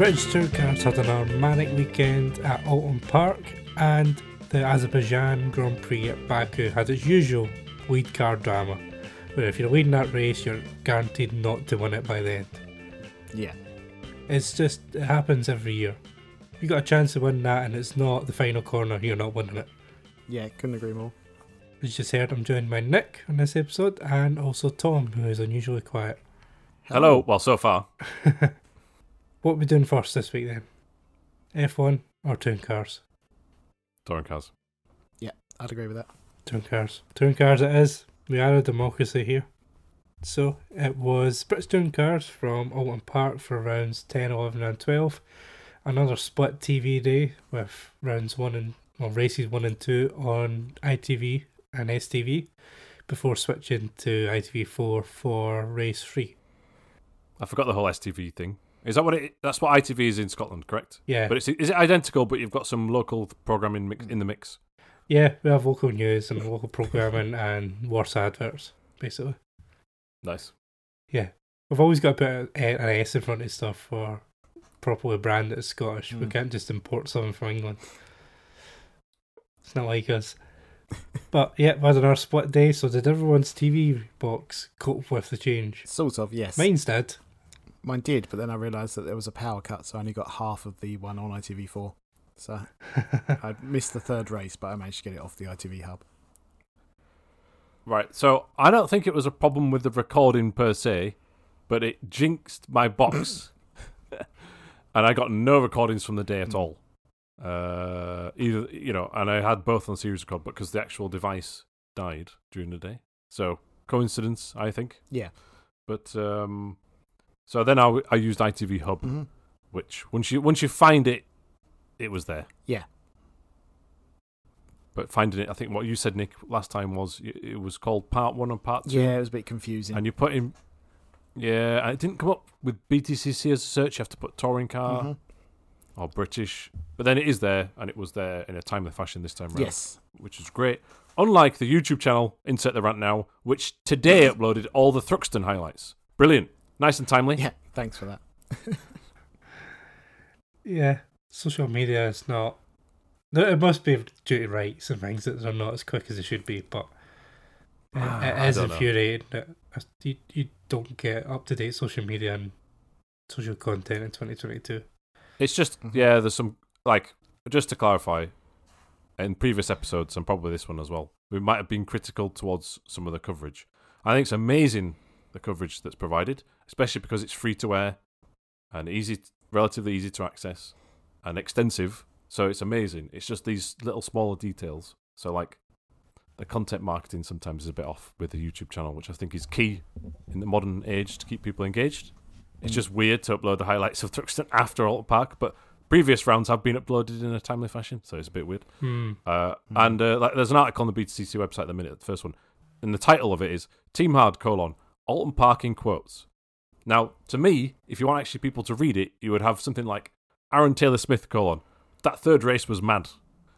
British Tour Cars had an manic weekend at Oulton Park, and the Azerbaijan Grand Prix at Baku had its usual lead car drama, where if you're leading that race, you're guaranteed not to win it by the end. Yeah. It's just, it happens every year. You got a chance to win that, and it's not the final corner, you're not winning it. Yeah, couldn't agree more. As you just heard, I'm joined by Nick on this episode, and also Tom, who is unusually quiet. Hello. Well, so far. What are we doing first this week then? F1 or Touring Cars? Touring cars. Yeah, I'd agree with that. Touring Cars. Touring Cars it is. We are a democracy here. So it was British Touring Cars from Oulton Park for rounds 10, 11 and 12. Another split TV day with rounds 1 and well, races 1 and 2 on ITV and STV before switching to ITV4 for race 3. I forgot the whole STV thing. Is that what it? That's what ITV is in Scotland, correct? Yeah. But it's, is it identical? But you've got some local programming mix, in the mix. yeah, we have local news and local programming and worse adverts, basically. Nice. Yeah. We've always got to put a- an S in front of stuff for properly branded as Scottish. We Mm. can't just import something from England. It's not like us. but yeah, we had another split day, so did everyone's TV box cope with the change? Sort of, yes. Mine's did. Mine did, but then I realised that there was a power cut, so I only got half of the one on ITV4. So I missed the third race, but I managed to get it off the ITV hub. Right. So I don't think it was a problem with the recording per se, but it jinxed my box, and I got no recordings from the day at Hmm. all. Uh, either you know, and I had both on series record, but because the actual device died during the day, so coincidence, I think. Yeah. But um, so then I, I used ITV Hub, hmm which once you once you find it, it was there. Yeah. But finding it, I think what you said, Nick, last time was it was called Part One and Part Two. Yeah, it was a bit confusing. And you put in, yeah, it didn't come up with BTCC as a search. You have to put touring car Mhm. or British, but then it is there, and it was there in a timely fashion this time around, Yes. which is great. Unlike the YouTube channel, insert the rant now, which today uploaded all the Thruxton highlights. Brilliant, nice and timely. Yeah, thanks for that. Yeah. Social media is not. no, It must be due to rights and things that they're not as quick as they should be, but it, Ah, it is infuriating that you, you don't get up to date social media and social content in 2022. It's just Mhm. yeah, there's some like just to clarify, in previous episodes and probably this one as well, we might have been critical towards some of the coverage. I think it's amazing the coverage that's provided, especially because it's free to air and easy, relatively easy to access, and extensive. So it's amazing. It's just these little smaller details. So like the content marketing sometimes is a bit off with the YouTube channel, which I think is key in the modern age to keep people engaged. It's Mm. just weird to upload the highlights of Thruxton after Oulton Park, but previous rounds have been uploaded in a timely fashion, so it's a bit weird. Hmm. Uh, Mhm. And uh, like, there's an article on the BTCC website at the minute, the first one, and the title of it is Team Hard colon Oulton Park in quotes. Now, to me, if you want actually people to read it, you would have something like Aron Taylor Smith colon that third race was mad.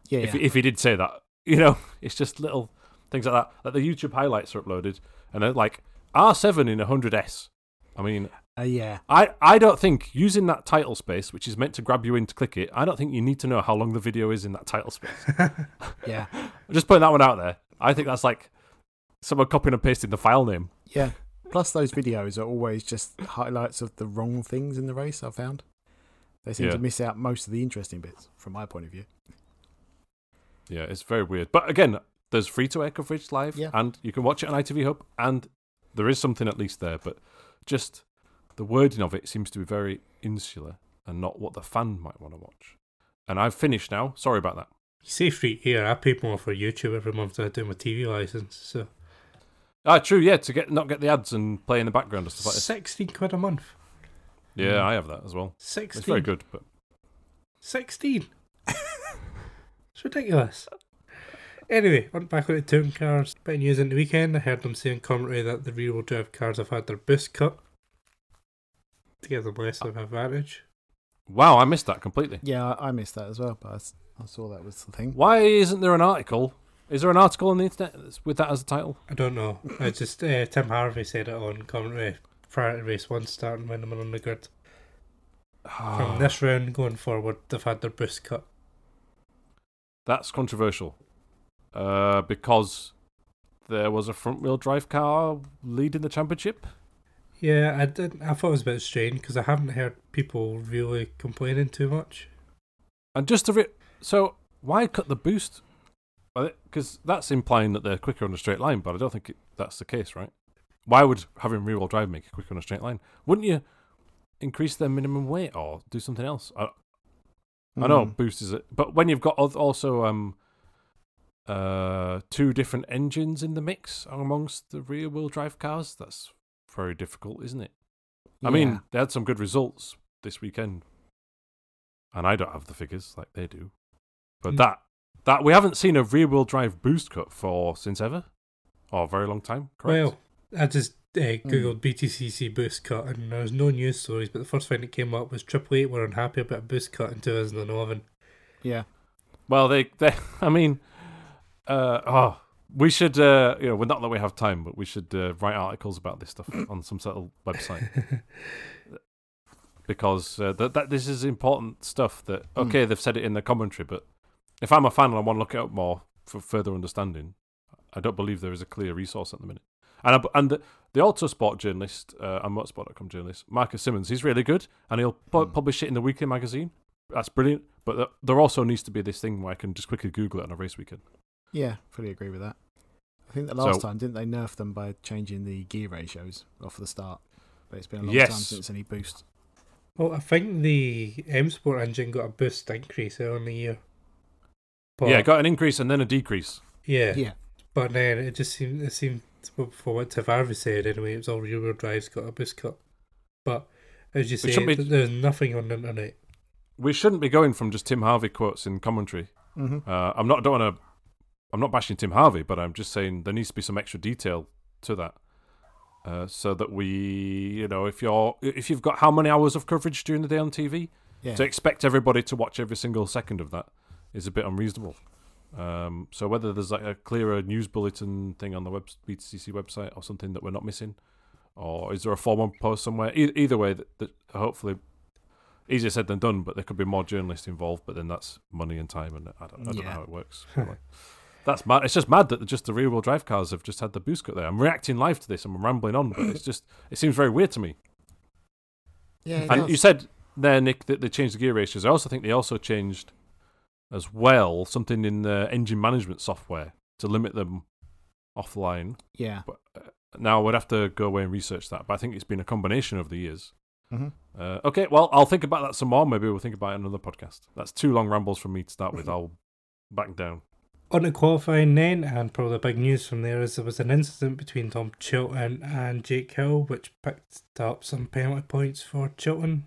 Yeah, If, yeah. if he did say that, you know, it's just little things like that. Like the YouTube highlights are uploaded, and they're like R7 in 100s. I mean, Uh, yeah. I, I don't think using that title space, which is meant to grab you in to click it, I don't think you need to know how long the video is in that title space. Yeah. I'm just putting that one out there. I think that's like someone copying and pasting the file name. Yeah. Plus, those videos are always just highlights of the wrong things in the race, I've found. They seem Yeah. to miss out most of the interesting bits, from my point of view. Yeah, it's very weird. But again, there's free to air coverage live, Yeah. and you can watch it on ITV Hub, and there is something at least there. But just the wording of it seems to be very insular and not what the fan might want to watch. And I've finished now. Sorry about that. You say free here. I pay more for YouTube every month than I do my TV license. So Ah, true. Yeah, to get not get the ads and play in the background and stuff like this. 16 quid a month. Yeah, Mm. I have that as well. 16. It's very good, but 16. it's ridiculous. Anyway, on back with the touring cars. Bit of news in the weekend. I heard them saying commentary that the rear wheel drive cars have had their boost cut to give them less of an advantage. wow, I missed that completely. Yeah, I, I missed that as well, but I s- I, saw that was the thing. Why isn't there an article? Is there an article on the internet with that as a title? I don't know. I just uh, Tim Harvey said it on commentary prior to race one starting when they were on the grid. From this round going forward, they've had their boost cut. That's controversial. Uh, because there was a front wheel drive car leading the championship. Yeah, I did. I thought it was a bit strange because I haven't heard people really complaining too much. And just to re- so why cut the boost? Because that's implying that they're quicker on a straight line, but I don't think it, that's the case, right? Why would having rear wheel drive make it quicker on a straight line? Wouldn't you increase their minimum weight or do something else? I, I know Mm. boost is it, but when you've got also um uh two different engines in the mix amongst the rear wheel drive cars, that's very difficult, isn't it? I mean, they had some good results this weekend, and I don't have the figures like they do. But Mm. that that we haven't seen a rear wheel drive boost cut for since ever, or a very long time. Correct? Well, I just uh, googled BTCC boost cut and there was no news stories, but the first thing that came up was Triple Eight were unhappy about a boost cut in 2011. yeah. Well, they, they I mean, uh, oh, we should, uh, you know, well, not that we have time, but we should uh, write articles about this stuff on some sort of website because uh, that, that this is important stuff. That Mm. okay, they've said it in the commentary, but if I'm a fan and I want to look it up more for further understanding, I don't believe there is a clear resource at the minute. And I, and the, the Autosport journalist uh, and Motorsport.com journalist Marcus Simmons, he's really good, and he'll pu- Mm. publish it in the weekly magazine. That's brilliant. But th- there also needs to be this thing where I can just quickly Google it on a race weekend. Yeah, fully agree with that. I think the last So- time didn't they nerf them by changing the gear ratios off the start? But it's been a long time since any boost. Well, I think the M Sport engine got a boost increase earlier in the year. But, yeah, it got an increase and then a decrease. yeah, Yeah, but then it just seemed it seemed for what Tavares said anyway. It was all rear wheel drives got a boost cut, but as you It say, shouldn't be- there's nothing on the internet. We shouldn't be going from just Tim Harvey quotes in commentary. hmm Uh, I'm not don't want to. I'm not bashing Tim Harvey, but I'm just saying there needs to be some extra detail to that, uh, so that we, you know, if you're if you've got how many hours of coverage during the day on TV, yeah, to expect everybody to watch every single second of that is a bit unreasonable. Um, so whether there's like a clearer news bulletin thing on the web BTCC website or something that we're not missing, or is there a formal post somewhere? E- either way, that, that hopefully easier said than done. But there could be more journalists involved. But then that's money and time, and I don't, I don't know how it works. That's mad. It's just mad that just the rear wheel drive cars have just had the boost cut there. I'm reacting live to this. I'm rambling on, but it's just it seems very weird to me. yeah. And does. you said there, Nick, that they changed the gear ratios. I also think they also changed as well something in the engine management software to limit them offline. yeah, But uh, now I would have to go away and research that. But I think it's been a combination of the years. hmm Uh, okay, well, I'll think about that some more. Maybe we'll think about it in another podcast. That's two long rambles from me to start with. I'll back down. On to qualifying then, and probably the big news from there is there was an incident between Tom Chilton and Jake Hill, which picked up some penalty points for Chilton.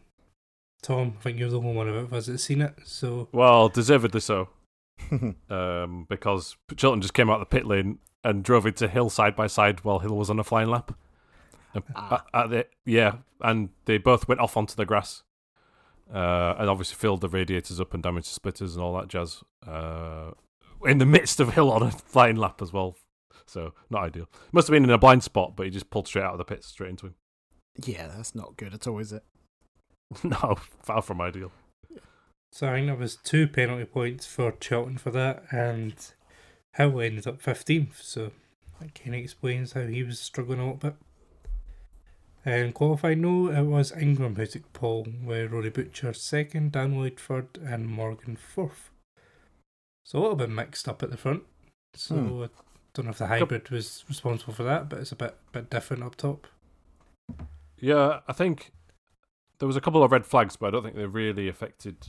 Tom, I think you're the only one of us that's seen it, so Well, deservedly so, um, because Chilton just came out of the pit lane and drove into Hill side by side while Hill was on a flying lap. Ah. at- at the, yeah, and they both went off onto the grass, uh, and obviously filled the radiators up and damaged the splitters and all that jazz. Uh, in the midst of Hill on a flying lap as well, so not ideal. Must have been in a blind spot, but he just pulled straight out of the pit, straight into him. yeah, that's not good at all, is it? no, far from ideal. so I think there was two penalty points for Chilton for that, and Hill ended up fifteenth. So that kind of explains how he was struggling a little bit. And qualifying, no, it was Ingram who took pole, with Rory Butcher second, Dan Lloyd third, and Morgan fourth. So a little bit mixed up at the front. So Hmm. I don't know if the hybrid was responsible for that, but it's a bit bit different up top. Yeah, I think there was a couple of red flags, but I don't think they really affected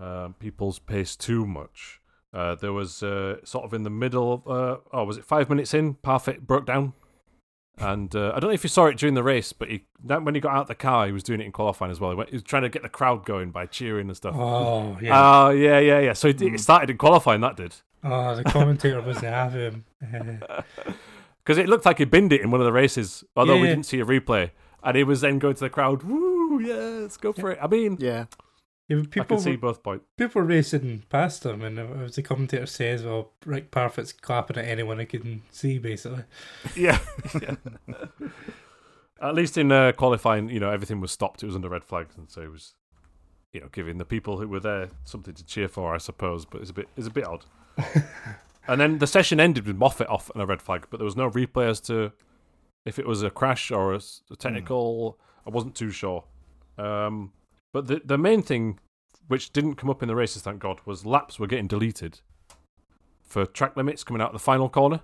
um, people's pace too much. Uh, there was uh, sort of in the middle of, uh, oh, was it five minutes in? Parfitt broke down. And uh, I don't know if you saw it during the race, but he, that, when he got out of the car, he was doing it in qualifying as well. He, went, he was trying to get the crowd going by cheering and stuff. Oh yeah. Oh, yeah, yeah, yeah. So it, it started in qualifying, that did. oh, the commentator wasn't having him. Uh, Because it looked like he binned it in one of the races, although we Yeah. didn't see a replay. And he was then going to the crowd, woo, yeah, let's go for it. I mean, Yeah, yeah, but I people can see were, both points. people were racing past him, and as the commentator says, "Well, Rick Parfitt's clapping at anyone he can see." Basically, Yeah. yeah. At least in uh, qualifying, you know, everything was stopped. It was under red flags, and so it was you know, giving the people who were there something to cheer for, I suppose. But it's a bit it's a bit odd. and then the session ended with Moffat off and a red flag, but there was no replay as to if it was a crash or a technical. I wasn't too sure. Um, but the the main thing, which didn't come up in the races, thank God, was laps were getting deleted for track limits coming out of the final corner.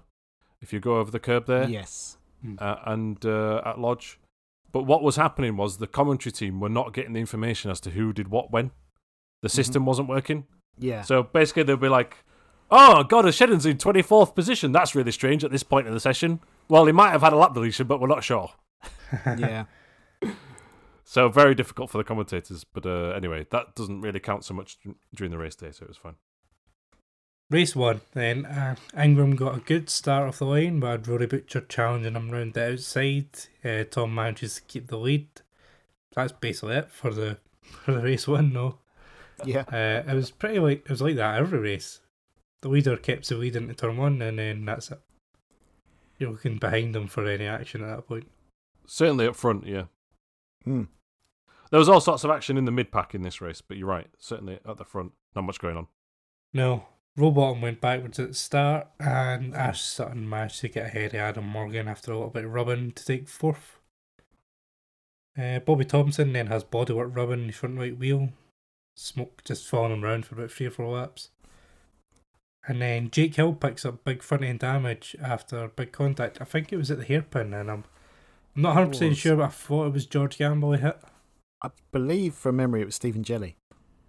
If you go over the curb there, Yes. uh, and uh, at Lodge. But what was happening was the commentary team were not getting the information as to who did what when. The system wasn't working. Yeah. So basically, they'll be like, "Oh God, a Shedden's in twenty fourth position. That's really strange at this point in the session." Well, he might have had a lap deletion, but we're not sure. yeah. So very difficult for the commentators. But uh, anyway, that doesn't really count so much during the race day, so it was fine. Race one, then uh, Ingram got a good start off the line, but had Rory Butcher challenging him round the outside. Uh, Tom manages to keep the lead. That's basically it for the for the race one. No, Yeah. uh, it was pretty like it was like that every race. The leader kept the lead into turn one, and then that's it. You're looking behind them for any action at that point. Certainly up front, yeah. Hmm. There was all sorts of action in the mid pack in this race, but you're right. Certainly at the front, not much going on. No, Rowbottom went backwards at the start, and Ash Sutton managed to get ahead of Adam Morgan after a little bit of rubbing to take fourth. Uh, Bobby Thompson then has bodywork rubbing the front right wheel, smoke just following him around for about three or four laps. And then Jake Hill picks up big front end damage after big contact. I think it was at the hairpin, and I'm, I'm not 100% sure, but I thought it was George Gamble he hit. I believe from memory it was Stephen Jelley.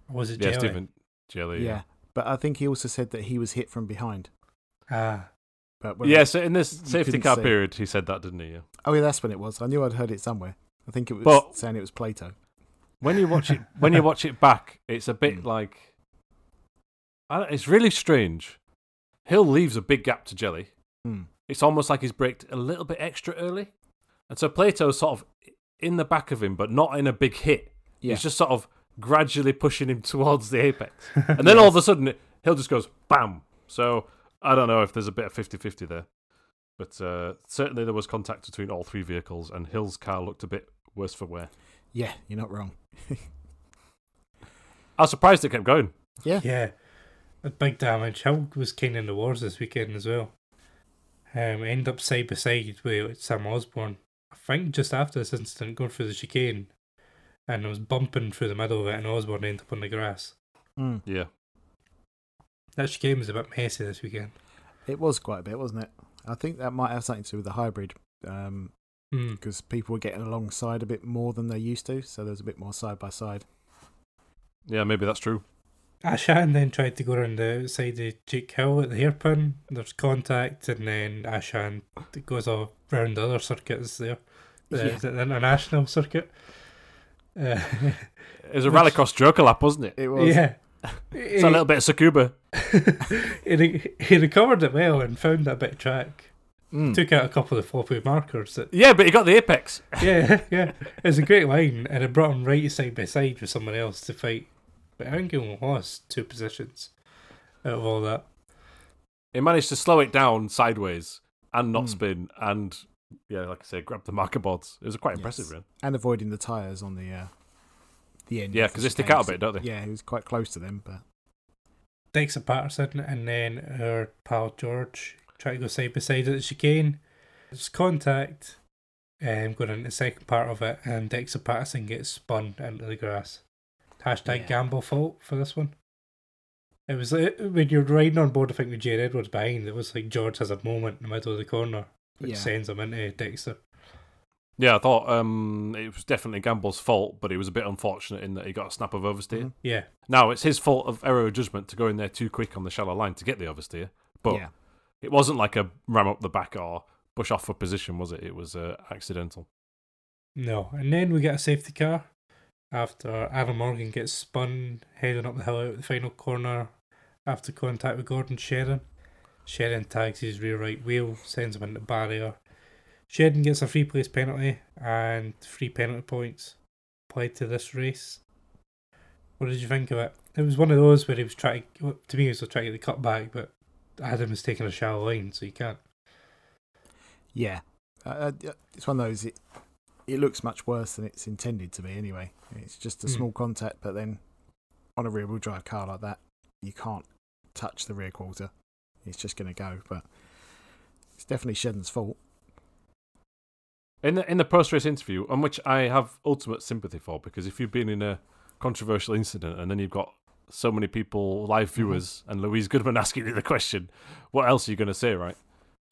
Was it Yeah, Jelley? Stephen Jelley. Yeah. But I think he also said that he was hit from behind. Ah, But when Yeah, so in this safety car see. period, he said that, didn't he? Yeah. Oh, yeah, that's when it was. I knew I'd heard it somewhere. I think it was But- saying it was Plato. When you watch it, when you watch it back, it's a bit Mm. like, I don't, it's really strange. Hill leaves a big gap to Jelley. Hmm. It's almost like he's braked a little bit extra early, and so Plato's sort of in the back of him, but not in a big hit. Yeah. He's just sort of gradually pushing him towards the apex, and then all of a sudden, Hill just goes bam. So I don't know if there's a bit of 50-50 there, but uh, certainly there was contact between all three vehicles, and Hill's car looked a bit worse for wear. Yeah, you're not wrong. I was surprised it kept going. Yeah. Yeah, a big damage. Hill was keen of in the wars this weekend as well. Um, end up side by side with Sam Osborne. I think just after this incident, going through the chicane, and I was bumping through the middle of it, and Osborne ended up on the grass. Hmm. Yeah. That chicane was a bit messy this weekend. It was quite a bit, wasn't it? I think that might have something to do with the hybrid um, Hmm. because people were getting alongside a bit more than they used to, so there was a bit more side by side. Yeah, maybe that's true. Ash Hand then tried to go around the outside of Jake Hill at the hairpin. There's contact, and then Ash Hand goes all round the other circuits there. The, Yeah. the international circuit. Uh, It was a Which- rallycross joker lap, wasn't it? It was. yeah. It's a little bit of Sakuba. he, he recovered it well and found that bit of track. Mm. Took out a couple of floppy markers. That, Yeah, but he got the apex. yeah, yeah. It was a great line, and it brought him right side by side with someone else to fight. But I think he only lost two positions out of all that. He managed to slow it down sideways and not Hmm. spin, and yeah, like I say, grab the marker boards. It was quite Yes. impressive, really. And avoiding the tyres on the uh, the end. Yeah, because the 'cause they stick out a bit, don't they? Yeah, he was quite close to them, but Dexter Patterson and then our pal George try to go side by side at the chicane. There's contact, um, going into the second part of it, and Dexter Patterson gets spun into the grass. Hashtag Yeah. gamble fault for this one. It was like, when you're riding on board, I think with Jade Edwards behind, it was like George has a moment in the middle of the corner, which Yeah. sends him into Dexter. Yeah, I thought um, it was definitely Gamble's fault, but he was a bit unfortunate in that he got a snap of oversteer. Mhm. Yeah, Now, it's his fault of error of judgment to go in there too quick on the shallow line to get the oversteer, but yeah, it wasn't like a ram up the back or push off for position, was it? It was uh, accidental. no. And then we get a safety car after Adam Morgan gets spun heading up the hill out of the final corner after contact with Gordon Shedden. Shedden tags his rear right wheel, sends him into the barrier. Shedden gets a free place penalty and three penalty points applied to this race. What did you think of it? It was one of those where he was trying well, to me he was trying to get the cut back, but Adam was taking a shallow line, so you can't. yeah. Uh, uh, it's one of those. It, it looks much worse than it's intended to be anyway. It's just a Hmm. small contact, but then on a rear wheel drive car like that, you can't touch the rear quarter. It's just going to go. But it's definitely Shedden's fault. In the in the post race interview, on which I have ultimate sympathy for, because if you've been in a controversial incident and then you've got so many people, live viewers, and Louise Goodman asking you the question, what else are you going to say, right?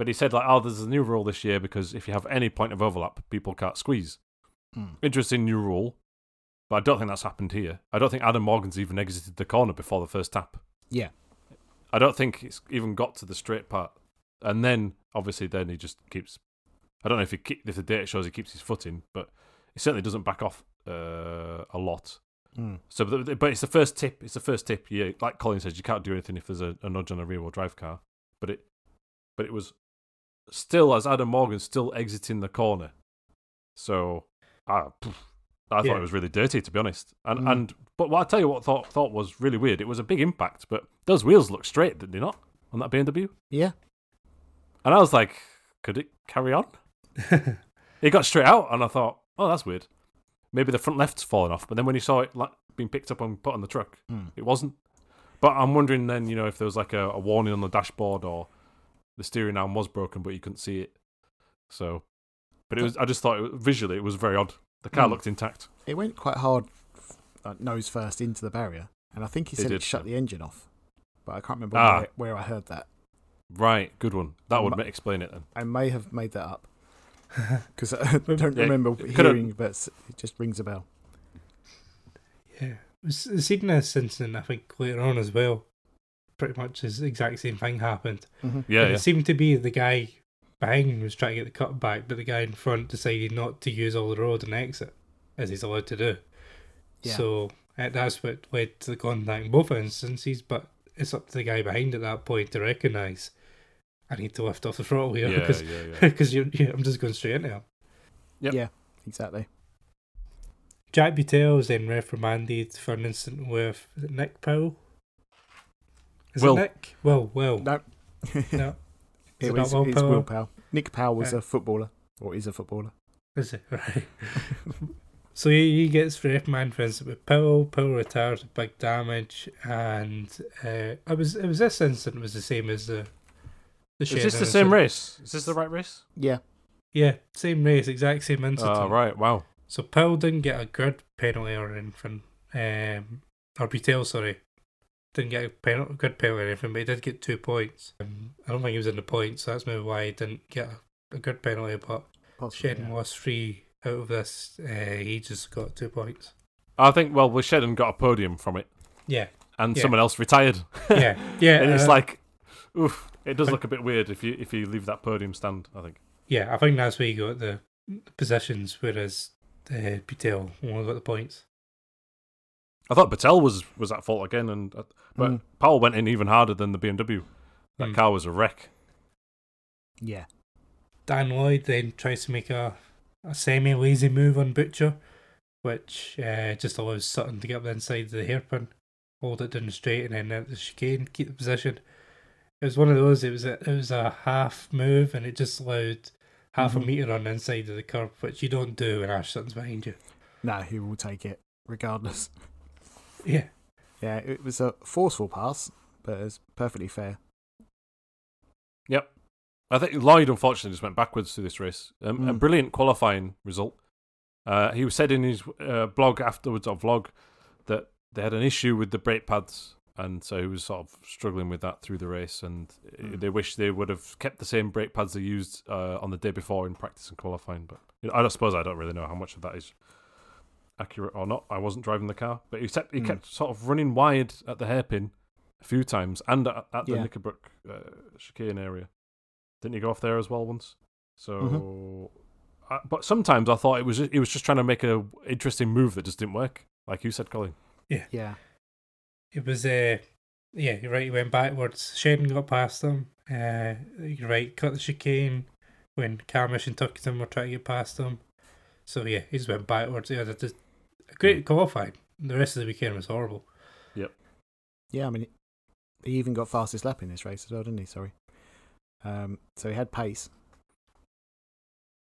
But he said like, oh, there's a new rule this year because if you have any point of overlap, people can't squeeze. Hmm. Interesting new rule, but I don't think that's happened here. I don't think Adam Morgan's even exited the corner before the first tap. Yeah. I don't think it's even got to the straight part, and then obviously then he just keeps. I don't know if he keep, if the data shows he keeps his foot in, but he certainly doesn't back off uh, a lot. Hmm. So, but, but it's the first tip. It's the first tip. Yeah, like Colin says, you can't do anything if there's a, a nudge on a rear-wheel drive car. But it, but it was still as Adam Morgan still exiting the corner. So, I thought Yeah. it was really dirty, to be honest. And Mm. and but what I tell you what I thought thought was really weird. It was a big impact, but those wheels look straight, did they not, on that BMW? Yeah. And I was like, could it carry on? It got straight out, and I thought, oh, that's weird. Maybe the front left's fallen off. But then when you saw it like being picked up and put on the truck, Hmm. it wasn't. But I'm wondering then, you know, if there was like a, a warning on the dashboard or the steering arm was broken, but you couldn't see it. So, but it was. I just thought it, visually it was very odd. The car Hmm. looked intact. It went quite hard, uh, nose first into the barrier, and I think he It said did, it shut yeah. the engine off. But I can't remember Ah. where, where I heard that. Right, good one. That would Ma- ma- explain it then. I may have made that up because I don't Yeah, remember it could've- hearing, but it just rings a bell. Yeah, we've s- seen this incident. I think later on as well. Pretty much the exact same thing happened. Mm-hmm. Yeah, yeah. It seemed to be the guy behind was trying to get the cut back, but the guy in front decided not to use all the road and exit, as he's allowed to do. Yeah. So uh, that's what led to the contact in both instances. But it's up to the guy behind at that point to recognise I need to lift off the throttle here Yeah, because yeah, yeah. because I'm just going straight into him. Yep. Yeah, exactly. Jack Butel was then reprimanded for an incident with is it Nick Powell. Is Will. it Nick? Will, Will. No, No. Is it it was not Will it's Powell? Will Powell. Nick Powell was Yeah. a footballer, or is a footballer. Is it? Right. so he, he gets reprimanded for instance with Powell. Powell retires with big damage, and uh, it was it was this incident was the same as the the Is this Shedden the same incident. race? Is this the right race? Yeah, Yeah, same race, exact same incident. Ah, right. Wow. So Powell didn't get a grid penalty or anything. Um, or Butel, sorry. Didn't get a penalty, grid penalty or anything, but he did get two points. Um, I don't think he was in the points, so that's maybe why he didn't get a, a grid penalty. But possibly. Shedden yeah. lost three out of this. Uh, he just got two points. I think well, well, Shedden got a podium from it, Yeah, and Yeah. someone else retired. yeah, yeah. and it's uh, like, oof, it does look a bit weird if you if you leave that podium stand. I think. yeah, I think that's where you got the positions, whereas uh, Butel only got the points. I thought Butel was was at fault again, and uh, but Mm, Powell went in even harder than the BMW. That Mm. car was a wreck. yeah, Dan Lloyd then tries to make a, a semi lazy move on Butcher, which uh, just allows Sutton to get up the inside of the hairpin, hold it down straight, and then at the chicane, keep the position. It was one of those. It was a, it was a half move, and it just allowed half Mhm. a meter on the inside of the curb, which you don't do when Ash Sutton's behind you. no, he will take it regardless. Yeah, Yeah, it was a forceful pass, but it's perfectly fair. Yep. I think Lloyd unfortunately just went backwards through this race. Um, A Mm. brilliant qualifying result. Uh, he was said in his uh, blog afterwards, or vlog, that they had an issue with the brake pads, and so he was sort of struggling with that through the race. And uh, Mm. they wish they would have kept the same brake pads they used uh, on the day before in practice and qualifying. But you know, I don't suppose I don't really know how much of that is accurate or not. I wasn't driving the car, but he kept he Mm. kept sort of running wide at the hairpin a few times, and at, at the Yeah. Knickerbrook uh, chicane area. Didn't he go off there as well once? So, Mm-hmm. I, but sometimes I thought it was just, he was just trying to make a interesting move that just didn't work, like you said, Colin. Yeah, yeah. it was. Uh, yeah, you're right. He went backwards. Shedden got past him. Uh, you're right. Cut the chicane when Cammish and Turkington were trying to get past him. So yeah, he just went backwards. He had a, just a great qualifying. The rest of the weekend was horrible. Yep. Yeah. I mean, he even got fastest lap in this race as well, didn't he? Sorry. Um, so he had pace.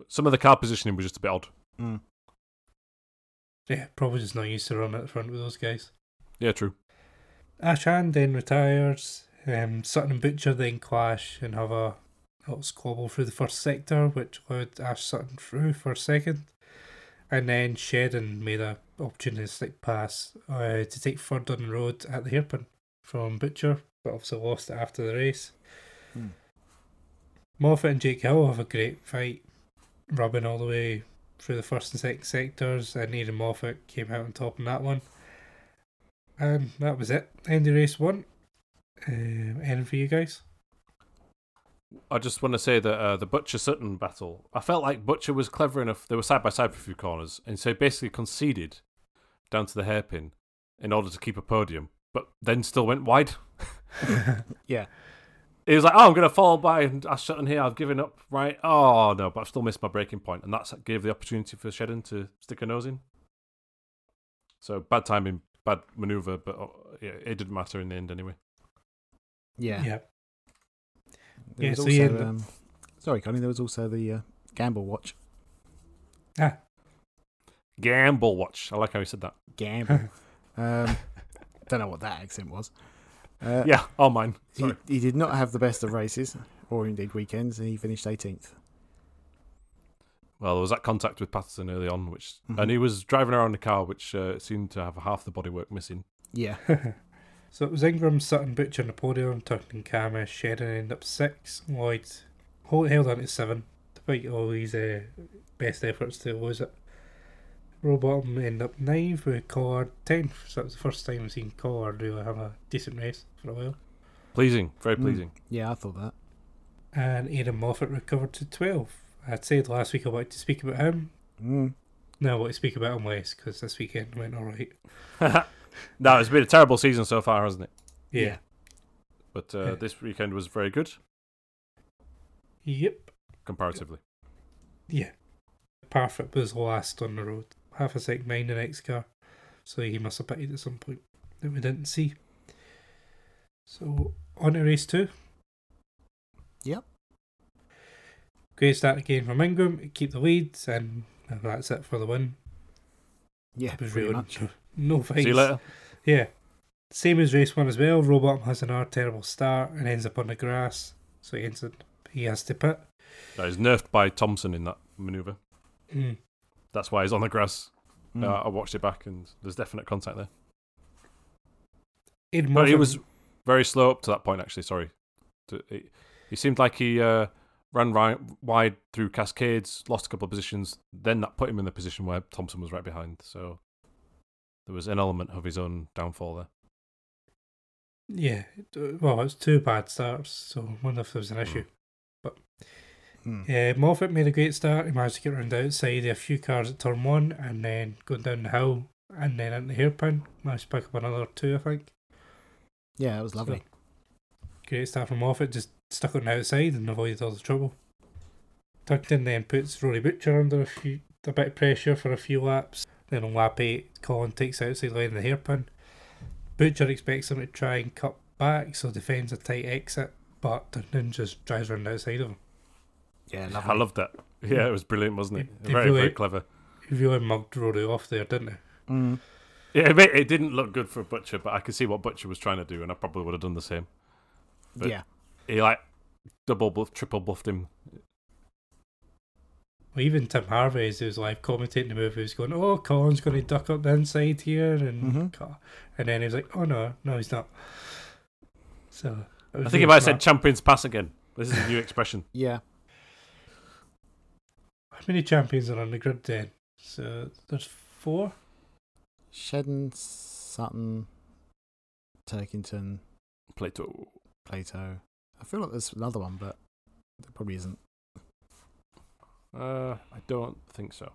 Some of the car positioning was just a bit odd. Mm. Yeah, probably just not used to running at the front with those guys. Yeah, true. Ash Hand then retires. Um, Sutton and Butcher then clash and have a little squabble through the first sector, which allowed Ash Sutton through for a second. And then Shedden made a opportunistic pass uh, to take third on the road at the hairpin from Butcher, but also lost it after the race. Hmm. Moffat and Jake Hill have a great fight, rubbing all the way through the first and second sectors, and Aiden Moffat came out on top in that one. And that was it. End of race one. Um, anything for you guys? I just want to say that uh, the Butcher Sutton battle, I felt like Butcher was clever enough. They were side by side for a few corners, and so basically conceded down to the hairpin in order to keep a podium, but then still went wide. Yeah. He was like, "Oh, I'm going to fall by and Ash Sutton here. I've given up." Right? Oh no, but I've still missed my breaking point, and that's gave the opportunity for Shedden to stick a nose in. So bad timing, bad maneuver, but uh, yeah, it didn't matter in the end anyway. Yeah. yeah. There Yeah, was so also, you end um, sorry, Connie. There was also the uh, gamble watch. Ah, Gamble watch. I like how he said that. Gamble. um, don't know what that accent was. Uh, Yeah, all mine. He, Sorry. he did not have the best of races, or indeed weekends, and he finished 18th. Well, there was that contact with Patterson early on, which Mhm. and he was driving around the car, which uh, seemed to have half the bodywork missing. Yeah. so it was Ingram, Sutton, Butcher on the podium, Turton, Kama, Shedden ended up six, Lloyd held on to seven, despite all his uh, best efforts to lose it. Rowbottom end up ninth with Collard tenth, so that was the first time I've seen Collard really have a decent race for a while. Pleasing, very Mm. pleasing. Yeah, I thought that. And Aiden Moffat recovered to 12. I'd said last week I wanted to speak about him. Mm. Now I want to speak about him less because this weekend went alright. no, it's been a terrible season so far, hasn't it? Yeah. But uh, Yeah. this weekend was very good Yep. comparatively. Yeah. Parfitt was last on the road. Half a second behind the next car. So he must have pitted at some point that we didn't see. So on to race two. Yep. Great start again from Ingram, keep the lead, and that's it for the win. Yeah, It was pretty really much. no fights. See you later. Yeah. Same as race one as well. Robot has another terrible start and ends up on the grass. So he ends up, he has to pit. No, he's nerfed by Thompson in that maneuver. Mm. That's why he's on the grass. Mm. Uh, I watched it back, and there's definite contact there. Aidan But he was very slow up to that point. Actually, sorry. He, seemed like he uh, ran right, wide through cascades, lost a couple of positions. Then that put him in the position where Thompson was right behind. So there was an element of his own downfall there. Yeah. it- Well, it's two bad starts, so I wonder if there was an issue. Mm. Yeah, Moffat made a great start. He managed to get around the outside a few cars at turn one and then going down the hill and then into the hairpin. Managed to pick up another two, I think. Yeah, it was lovely. Great start from Moffat, just stuck on the outside and avoided all the trouble. Turkington then puts Rory Butcher under a few a bit of pressure for a few laps. Then on lap eight, Colin takes outside line of the hairpin. Butcher expects him to try and cut back, so defends a tight exit, but Turkington just drives around the outside of him. Yeah, I loved that. Yeah, it was brilliant, wasn't it? They Very, really- very clever. He really mugged Rory off there, didn't he? Mm. Yeah, it, it didn't look good for Butcher, but I could see what Butcher was trying to do, and I probably would have done the same. But- Yeah. He like double bluff, triple bluffed him. Well, even Tim Harvey, as he was live commentating the movie, was going, "Oh, Colin's going to duck up the inside here," and Mhm. And then he was like, "Oh no, no, he's not." So I think really he might have said "champions pass" again. This is a new expression. Yeah. How many champions are on the grid then? So there's four. Shedden, Sutton, Turkington, Plato. Plato. I feel like there's another one, but there probably isn't. Uh, I don't think so.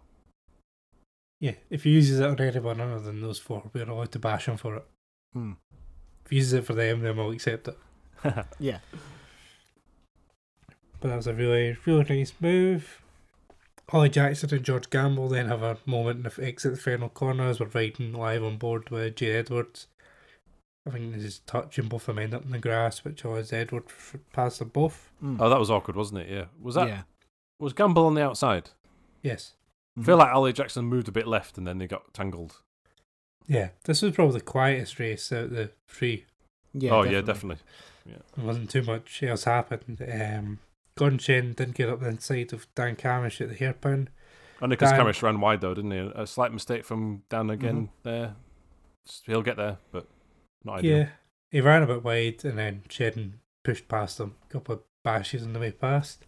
Yeah, if he uses it on anyone other than those four, we're allowed to bash him for it. Hmm. If he uses it for them, then we'll accept it. Yeah. But that was a really, really nice move. Ollie Jackson and George Gamble then have a moment in the exit the final corner as we're riding live on board with Jade Edwards. I think this is touching both of them end up in the grass, which allows Edward f- past them both. Mm. oh, that was awkward, wasn't it? Yeah. Was that yeah. was Gamble on the outside? Yes. I feel like Ollie Jackson moved a bit left and then they got tangled. Yeah, this was probably the quietest race out of the three. Yeah, oh yeah, definitely. There wasn't too much else happened. Um, Gordon Chen didn't get up the inside of Dan Cammish at the hairpin. And Nicholas Dan- Cammish ran wide though, didn't he? A slight mistake from Dan again there. He'll get there, but not ideal. Yeah, he ran a bit wide and then Chen pushed past him. A couple of bashes on the way past.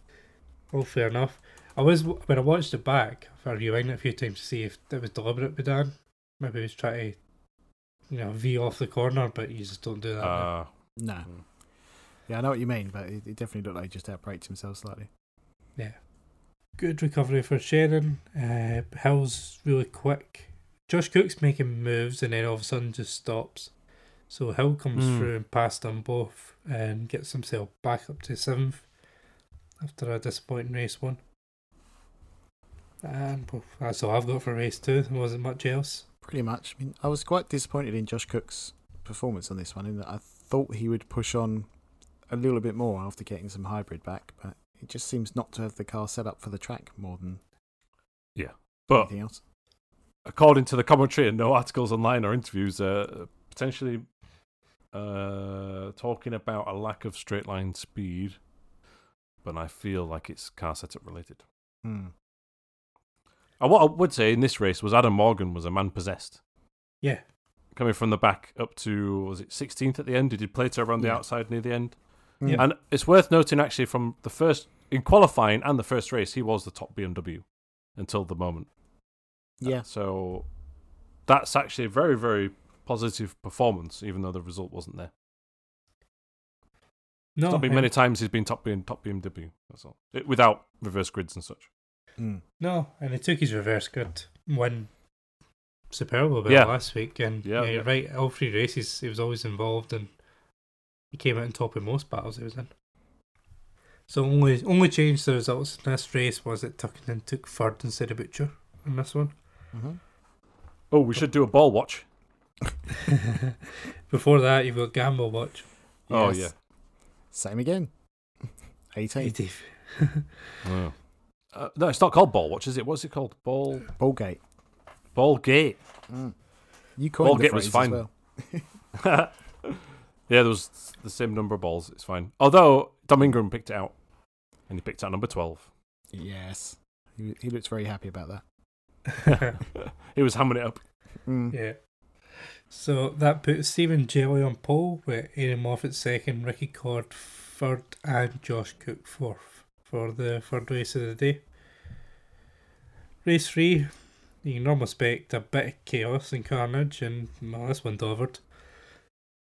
All fair enough. I was when I watched it back, I rewound it a few times to see if it was deliberate by Dan. Maybe he was trying to, you know, V off the corner, but you just don't do that. now. Uh, No. Mm. Yeah, I know what you mean, but it, it definitely looked like he just outbraked himself slightly. Yeah. Good recovery for Sharon. Uh, Hill's really quick. Josh Cook's making moves and then all of a sudden just stops. So Hill comes Hmm. through and past them both and gets himself back up to seventh after a disappointing race one. And that's all I've got for race two. There wasn't much else. Pretty much. I mean, I was quite disappointed in Josh Cook's performance on this one, in that I thought he would push on a little bit more after getting some hybrid back, but it just seems not to have the car set up for the track more than yeah. but anything else. according to the commentary and no articles online or interviews, uh, potentially uh, talking about a lack of straight line speed, but I feel like it's car setup related. Hmm. And what I would say in this race was Adam Morgan was a man possessed. Yeah. Coming from the back up to, was it 16th at the end? Did he play to around the Yeah. outside near the end? Yeah. And it's worth noting actually from the first, in qualifying and the first race, he was the top BMW until the moment. Yeah. So that's actually a very, very positive performance, even though the result wasn't there. No, It's not been uh, many times he's been top, being top BMW. That's all. It, without reverse grids and such. Hmm. No, and he took his reverse grid win superb well Yeah. last week. And Yeah, yeah, you're yeah. right. All three races, he was always involved, and he came out on top in most battles he was in. So only only change to the results in this race was that Turkington took third instead of Butcher in this one. Mhm. Oh, we should do a ball watch. Before that, you've got Gamble Watch. Oh, yeah. Same again. 18. Dave. Oh. Uh, no, it's not called ball watch, is it? What's it called? Ball Ballgate. ball gate. Mm. You coined the Ballgate was fine. as well. Yeah, there was the same number of balls. It's fine. Although Dom Ingram picked it out, and he picked out number twelve. Yes. He, he looks very happy about that. he was hammering it up. Mm. Yeah. So that put Stephen Jelley on pole with Aaron Moffat second, Ricky Cord third, and Josh Cook fourth for the third race of the day. Race three, you can almost expect a bit of chaos and carnage, and well, this one delivered.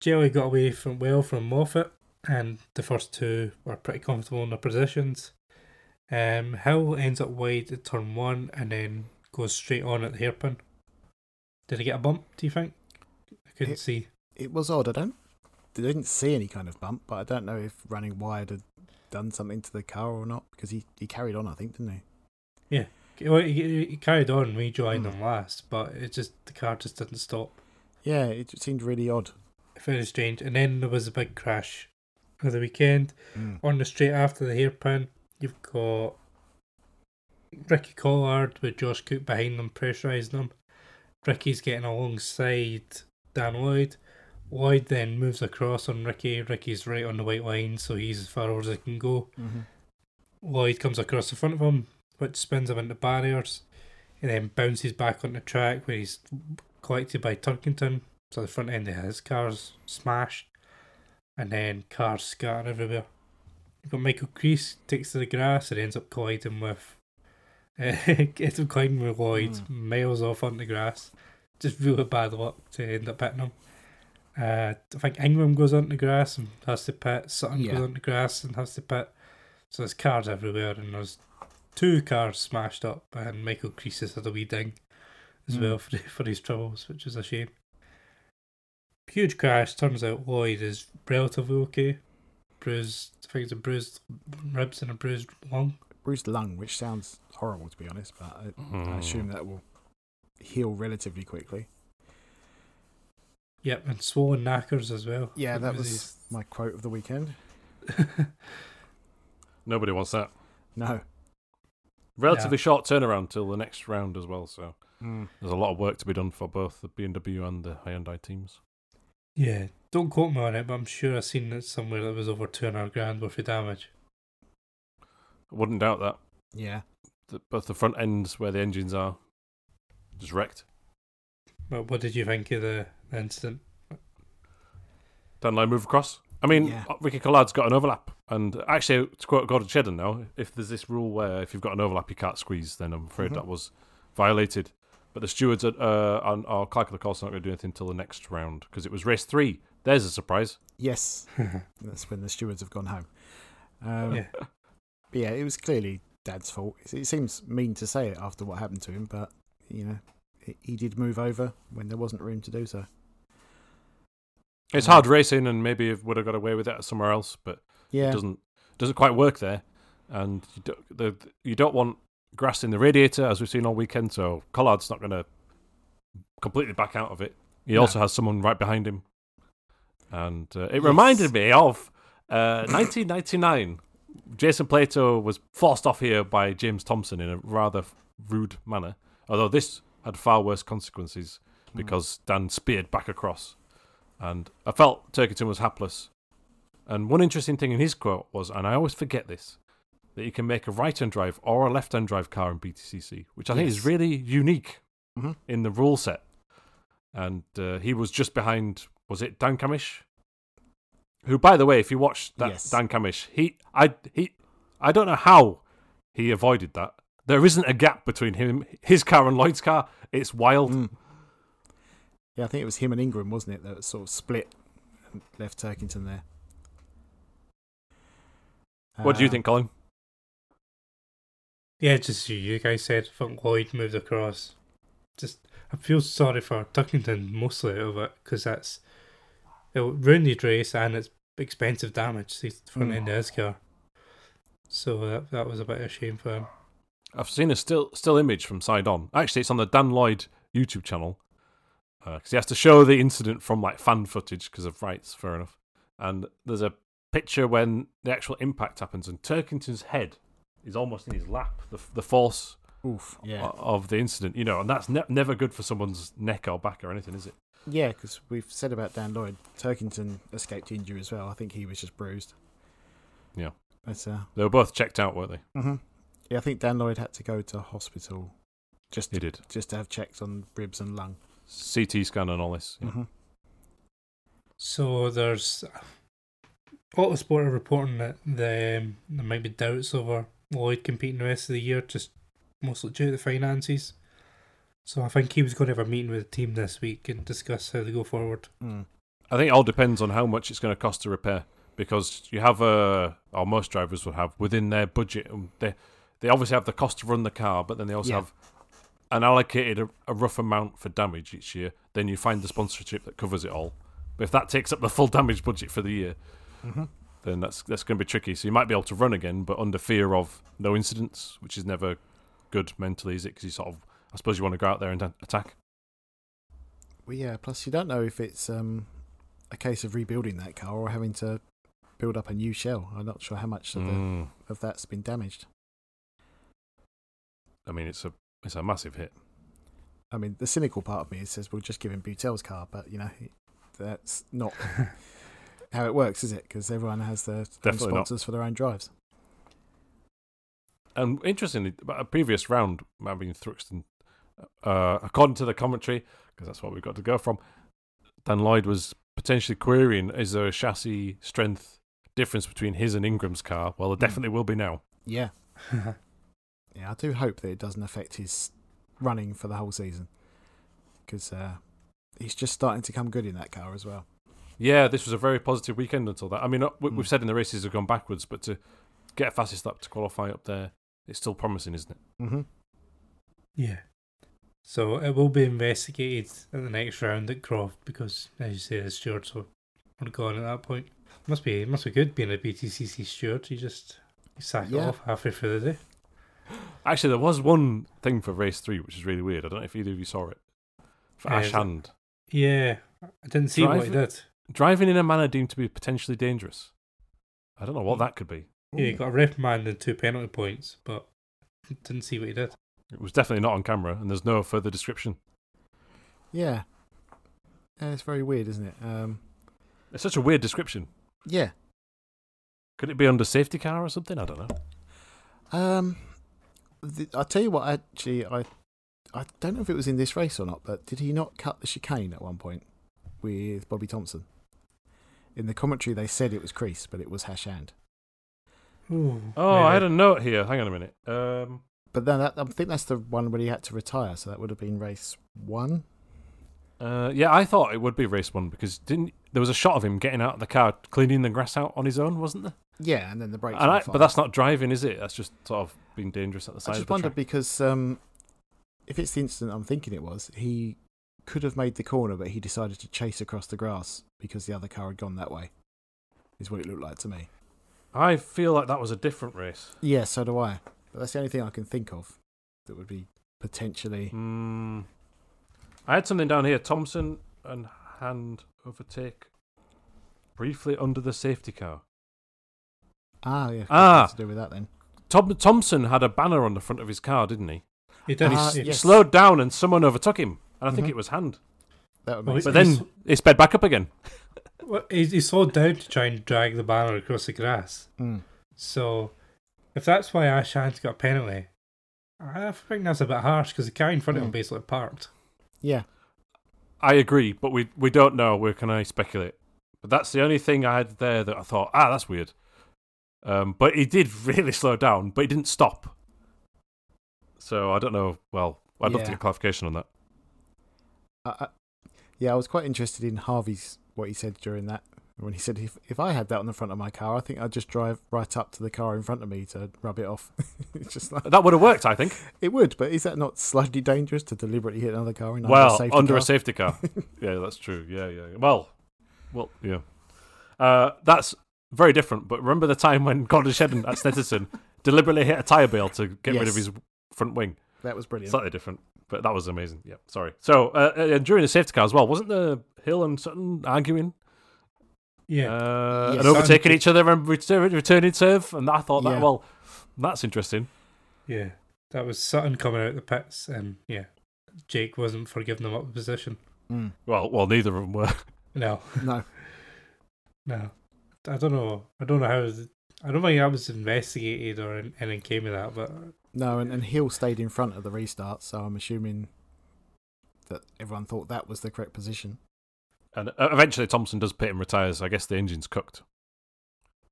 Jelley got away from well from Moffat, and the first two were pretty comfortable in their positions. Um, Hill ends up wide at turn one, and then goes straight on at the hairpin. Did he get a bump? Do you think? I couldn't It- see. It was odd. I don't. they didn't see any kind of bump, but I don't know if running wide had done something to the car or not because he, he carried on, I think, didn't he? Yeah, well, he, he carried on. We joined him last, but it just the car just didn't stop. Yeah, it seemed really odd. Very strange. And then there was a big crash for the weekend Mm. on the straight after the hairpin. You've got Ricky Collard with Josh Cook behind them, pressurising them. Ricky's getting alongside Dan Lloyd. Lloyd then moves across on Ricky. Ricky's right on the white line, so he's as far over as he can go. hmm Lloyd comes across the front of him, which spins him into barriers, and then bounces back on the track where he's collected by Turkington. So the front end of his car's smashed, and then cars scatter everywhere. You've got Michael Crees takes to the grass and ends up colliding with, uh, ends up colliding with Lloyd miles off on the grass. Just really bad luck to end up hitting him. Uh, I think Ingram goes on the grass and has to pit. Sutton Yeah. goes on the grass and has to pit. So there's cars everywhere, and there's two cars smashed up, and Michael Crees has had a wee ding as Mm. well for, for his troubles, which is a shame. Huge crash. Turns out Lloyd is relatively okay. Bruised, I think it's a bruised ribs and a bruised lung. Bruised lung, which sounds horrible to be honest, but I, Hmm. I assume that will heal relatively quickly. Yep, and swollen knackers as well. Yeah, that his- was my quote of the weekend. Nobody wants that. No, Relatively short turnaround till the next round as well. So Mm. there's a lot of work to be done for both the BMW and the Hyundai teams. Yeah, don't quote me on it, but I'm sure I've seen it somewhere that was over 200 grand worth of damage. I wouldn't doubt that. Yeah. The, both the front ends where the engines are just wrecked. But what did you think of the, the incident? Dan Lloyd move across. I mean, Yeah. Ricky Collard's got an overlap. And actually, to quote Gordon Shedden now, if there's this rule where if you've got an overlap, you can't squeeze, then I'm afraid Mhm. that was violated. But the stewards are, uh, are, are calculating the also not going to do anything until the next round because it was race three. There's a surprise. Yes. That's when the stewards have gone home. Um, yeah. but yeah, it was clearly Dan's fault. It- It seems mean to say it after what happened to him, but you know, he- he did move over when there wasn't room to do so. It's hard racing, and maybe it would have got away with it somewhere else, but Yeah. it doesn't doesn't quite work there. And you don't, the, you don't want grass in the radiator, as we've seen all weekend. So Collard's not going to completely back out of it. He No. also has someone right behind him, and uh, it Yes. reminded me of uh, 1999. Jason Plato was forced off here by James Thompson in a rather rude manner. Although this had far worse consequences Hmm. because Dan speared back across. And I felt Turkington was hapless. And one interesting thing in his quote was, and I always forget this, that you can make a right hand drive or a left hand drive car in BTCC, which I think is really unique Mhm. in the rule set. And uh, he was just behind, was it Dan Cammish? Who, by the way, if you watch that Yes. Dan Cammish, he, I, he, I don't know how he avoided that. There isn't a gap between him, his car, and Lloyd's car. It's wild. Mm. Yeah, I think it was him and Ingram, wasn't it, that sort of split and left Turkington there. What do you Uh, think, Colin? Yeah, just you, you guys said. I Lloyd moved across. Just, I feel sorry for Turkington mostly out of it because that's it ruined his race and it's expensive damage to the front Mm. end of his car. So that that was a bit of a shame for him. I've seen a still still image from side on. Actually, it's on the Dan Lloyd YouTube channel because he has to show the incident from like fan footage because of rights. Fair enough. And there's a picture when the actual impact happens, and Turkington's head is almost in his lap. The the force Oof. Yeah. of the incident, you know, and that's ne- never good for someone's neck or back or anything, is it? Yeah, because we've said about Dan Lloyd, Turkington escaped injury as well. I think he was just bruised. Yeah. But, uh, They were both checked out, weren't they? mhm. yeah, I think Dan Lloyd had to go to hospital just He did. just to have checks on ribs and lung. CT scan and all this. yeah. Mhm. So there's Autosport are reporting that the, there might be doubts over Lloyd competing the rest of the year, just mostly due to the finances. So I think he was going to have a meeting with the team this week and discuss how they go forward. Mm. I think it all depends on how much it's going to cost to repair because you have a, or most drivers will have within their budget. um, They they obviously have the cost to run the car, but then they also Yeah. have an allocated a, a rough amount for damage each year. Then you find the sponsorship that covers it all. But if that takes up the full damage budget for the year, Mhm. Then that's that's going to be tricky. So you might be able to run again, but under fear of no incidents, which is never good mentally, is it? Because you sort of, I suppose, you want to go out there and attack. Well, yeah. Plus, you don't know if it's um, a case of rebuilding that car or having to build up a new shell. I'm not sure how much of, the, Mm. of that's been damaged. I mean, it's a it's a massive hit. I mean, the cynical part of me says we'll just give him Butel's car, but you know, that's not how it works, is it? Because everyone has their own Definitely not. sponsors for their own drives. And interestingly, a previous round, I mean, Thruxton, uh, according to the commentary, because that's what we've got to go from, Dan Lloyd was potentially querying is there a chassis strength difference between his and Ingram's car? Well, there Hmm. definitely will be now. Yeah, yeah. I do hope that it doesn't affect his running for the whole season, because uh, he's just starting to come good in that car as well. Yeah, this was a very positive weekend until that. I mean, uh, we, Hmm. we've said in the races have gone backwards, but to get a fastest lap to qualify up there, it's still promising, isn't it? Mm-hmm. Yeah. So it will be investigated at the next round at Croft because, as you say, the stewards were, were gone at that point. Must be must be good being a BTCC steward. You just you sack it off halfway through the day. Actually, there was one thing for race three, which is really weird. I don't know if either of you saw it. For Yeah, Ash is Hand. Yeah, I didn't see what he did. Driving in a manner deemed to be potentially dangerous. I don't know what that could be. Yeah, he got a reprimand and two penalty points, but didn't see what he did. It was definitely not on camera, and there's no further description. Yeah. Yeah, it's very weird, isn't it? Um, It's such a weird description. yeah. Could it be under safety car or something? I don't know. Um, the, I'll tell you what. Actually, I I don't know if it was in this race or not, but did he not cut the chicane at one point with Bobby Thompson? In the commentary, they said it was Crees, but it was Ash Hand. Ooh, Oh, I had a note here. Hang on a minute. Um, But then that, I think that's the one where he had to retire, so that would have been race one. uh, yeah, I thought it would be race one because didn't there was a shot of him getting out of the car, cleaning the grass out on his own, wasn't there? Yeah, and then the brakes. And I, but that's not driving, is it? That's just sort of being dangerous at the side. I just of the wondered track. because um, if it's the incident I'm thinking it was, he could have made the corner, but he decided to chase across the grass because the other car had gone that way. Is what it looked like to me. I feel like that was a different race. Yeah, so do I. But that's the only thing I can think of that would be potentially. Hmm. I had something down here. Thompson and Hand overtake briefly under the safety car. Ah, yeah. Ah. To do with that then. Tom, Thompson had a banner on the front of his car, didn't he? He did. He, He yes. slowed down and someone overtook him, and I think Mhm. it was Hand. That would Well, make he- But sense. then he sped back up again. well, he, he slowed down to try and drag the banner across the grass. Mm. So, if that's why Ash Hand's got a penalty, I think that's a bit harsh because the guy in front of him Mm. basically parked. Yeah. I agree, but we we don't know. Where can I speculate? But that's the only thing I had there that I thought, ah, that's weird. Um, but he did really slow down, but he didn't stop. So I don't know. Well, I'd love to get clarification on that. I, I, yeah, I was quite interested in Harvey's what he said during that when he said if if I had that on the front of my car, I think I'd just drive right up to the car in front of me to rub it off. it's just like That would have worked, I think. it would, but is that not slightly dangerous to deliberately hit another car in well, under a safety under car? a safety car. yeah, that's true. Yeah, yeah. Well, well, yeah. Uh, that's very different. But remember the time when Gordon Shedden at Snetterton deliberately hit a tyre bale to get rid of his front wing? That was brilliant. Slightly different, but that was amazing. Yeah, sorry. So uh, uh, during the safety car as well, wasn't the Hill and Sutton arguing Yeah. uh, Yes. and overtaking each other and return, returning serve? And I thought that Yeah. well, that's interesting. yeah. That was Sutton coming out of the pits, and yeah, Jake wasn't for giving them up the position. Mm. Well, well, neither of them were. No, No, no. I don't know. I don't know how. I don't think that was investigated or anything came of that, but no, and, and Hill stayed in front of the restart, so I'm assuming that everyone thought that was the correct position. And uh, eventually, Thompson does pit and retires. I guess the engine's cooked.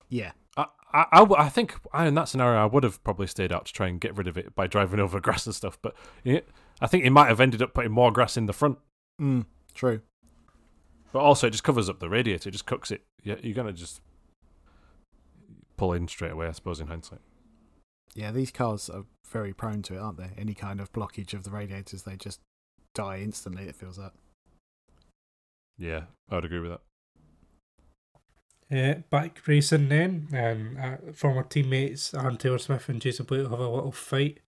Yeah, I, think I, think in that scenario, I would have probably stayed out to try and get rid of it by driving over grass and stuff. But I think he might have ended up putting more grass in the front. mm, true. But also, it just covers up the radiator. It just cooks it. Yeah, you're gonna just pull in straight away, I suppose, in hindsight. Yeah, these cars are very prone to it, aren't they? Any kind of blockage of the radiators, they just die instantly. It feels like. Yeah, I would agree with that. Uh, back racing then, um, uh, former teammates Aron Taylor Smith and Jason Plato have a little fight.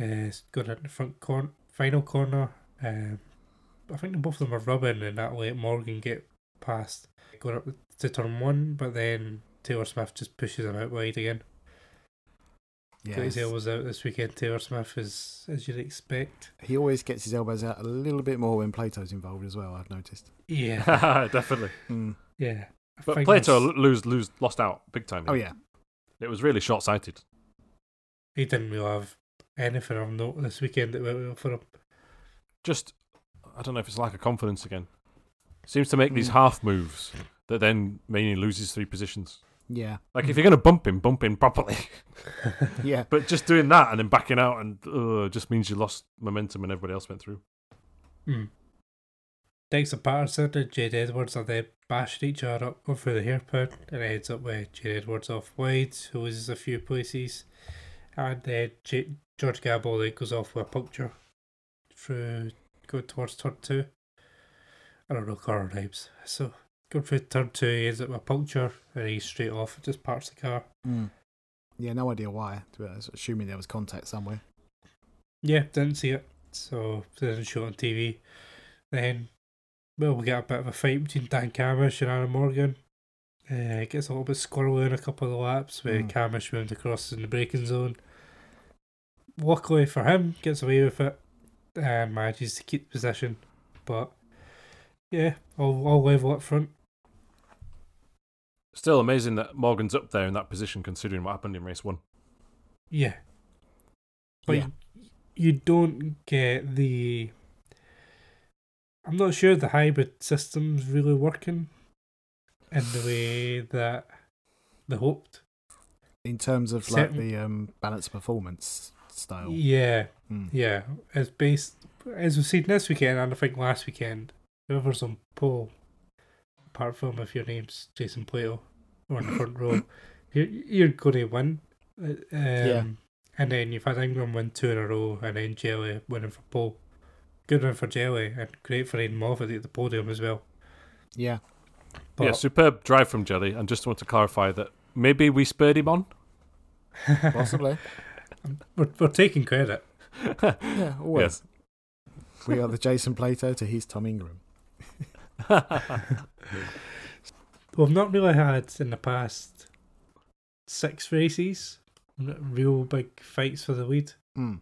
Uh, it's going at the front corner, final corner. Um, I think both of them are rubbing, and that let Morgan get past, going up to turn one, but then Taylor Smith just pushes him out wide again. Yeah, Got his elbows out this weekend. Taylor Smith is as you'd expect. he always gets his elbows out a little bit more when Plato's involved as well. I've noticed. Yeah, Definitely. Mm. yeah. I But Plato that's- lose lose lost out big time. Oh yeah, it was really short sighted. he didn't really have anything of note this weekend that went well for him. Just I don't know if it's lack of confidence again. Seems to make these Mm. half moves that then mean he loses three positions. Yeah, Like if you're gonna bump him, bump him properly. yeah. But just doing that and then backing out and uh, just means you lost momentum and everybody else went through. Hmm. Dexter Patterson and Jade Edwards are then bashed each other up going through the hairpin and it ends up with Jade Edwards off wide, who loses a few places. And then J- George Gamble then goes off with a puncture through going towards turn two. I don't know car names. So through turn two he ends up with a puncture and he's straight off just parts the car. Mm. Yeah, no idea why. To be honest, assuming there was contact somewhere. Yeah, didn't see it. So it didn't show on TV. Then well we get a bit of a fight between Dan Cammish and Adam Morgan. Uh, it gets a little bit squirrely in a couple of the laps where Mm. Cammish moved across in the braking zone. luckily for him, gets away with it and manages to keep position. But yeah, all, all level up front. Still amazing that Morgan's up there in that position considering what happened in race one. Yeah. But Yeah. you, you don't get the. I'm not sure the hybrid system's really working in the way that they hoped. In terms of like the um, balanced performance style. Yeah, Mm. yeah. It's based, as we've seen this weekend and I think last weekend, whoever's on pole, apart from if your name's Jason Plato or in the front row, you're, you're going to win. Uh, Um, Yeah. And then you've had Ingram win two in a row and then Jelley winning for pole. Good win for Jelley and great for Aiden Moffat at the podium as well. Yeah. But yeah, superb drive from Jelley. And just want to clarify that maybe we spurred him on. Possibly. we're, we're taking credit. yeah, always. We are the Jason Plato to his Tom Ingram. We've not really had in the past six races real big fights for the lead. Mm.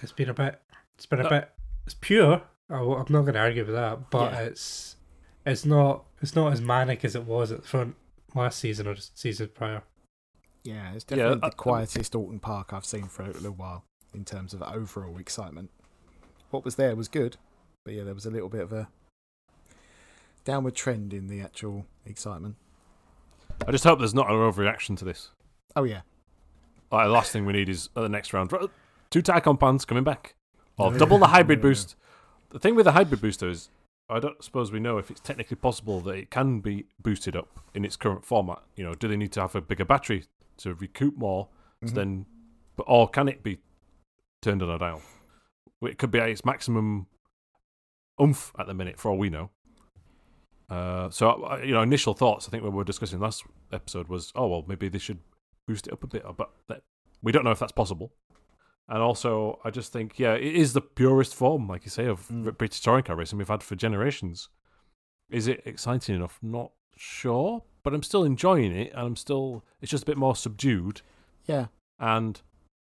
It's been a bit. It's been a Uh, bit. It's pure. I, am not going to argue with that, but Yeah. it's it's not it's not as manic as it was at the front last season or the season prior. Yeah, it's Yeah, definitely the quietest Oulton Park I've seen for a little while in terms of overall excitement. What was there was good, but yeah, there was a little bit of a downward trend in the actual excitement. I just hope there's not an overreaction to this. Oh yeah, Like, the last thing we need is at the next round. Two tire compounds coming back. Or No, double the no, hybrid no. boost. The thing with the hybrid booster is, I don't suppose we know if it's technically possible that it can be boosted up in its current format. You know, do they need to have a bigger battery to recoup more? Mhm. To then, or can it be turned on a dial? It could be at its maximum oomph at the minute, for all we know. Uh, so you know, initial thoughts. I think we were discussing last episode was, oh well, maybe they should boost it up a bit, but that, we don't know if that's possible. And also, I just think, yeah, it is the purest form, like you say, of Mm. British touring car racing we've had for generations. Is it exciting enough? Not sure, but I'm still enjoying it, and I'm still. It's just a bit more subdued, yeah, and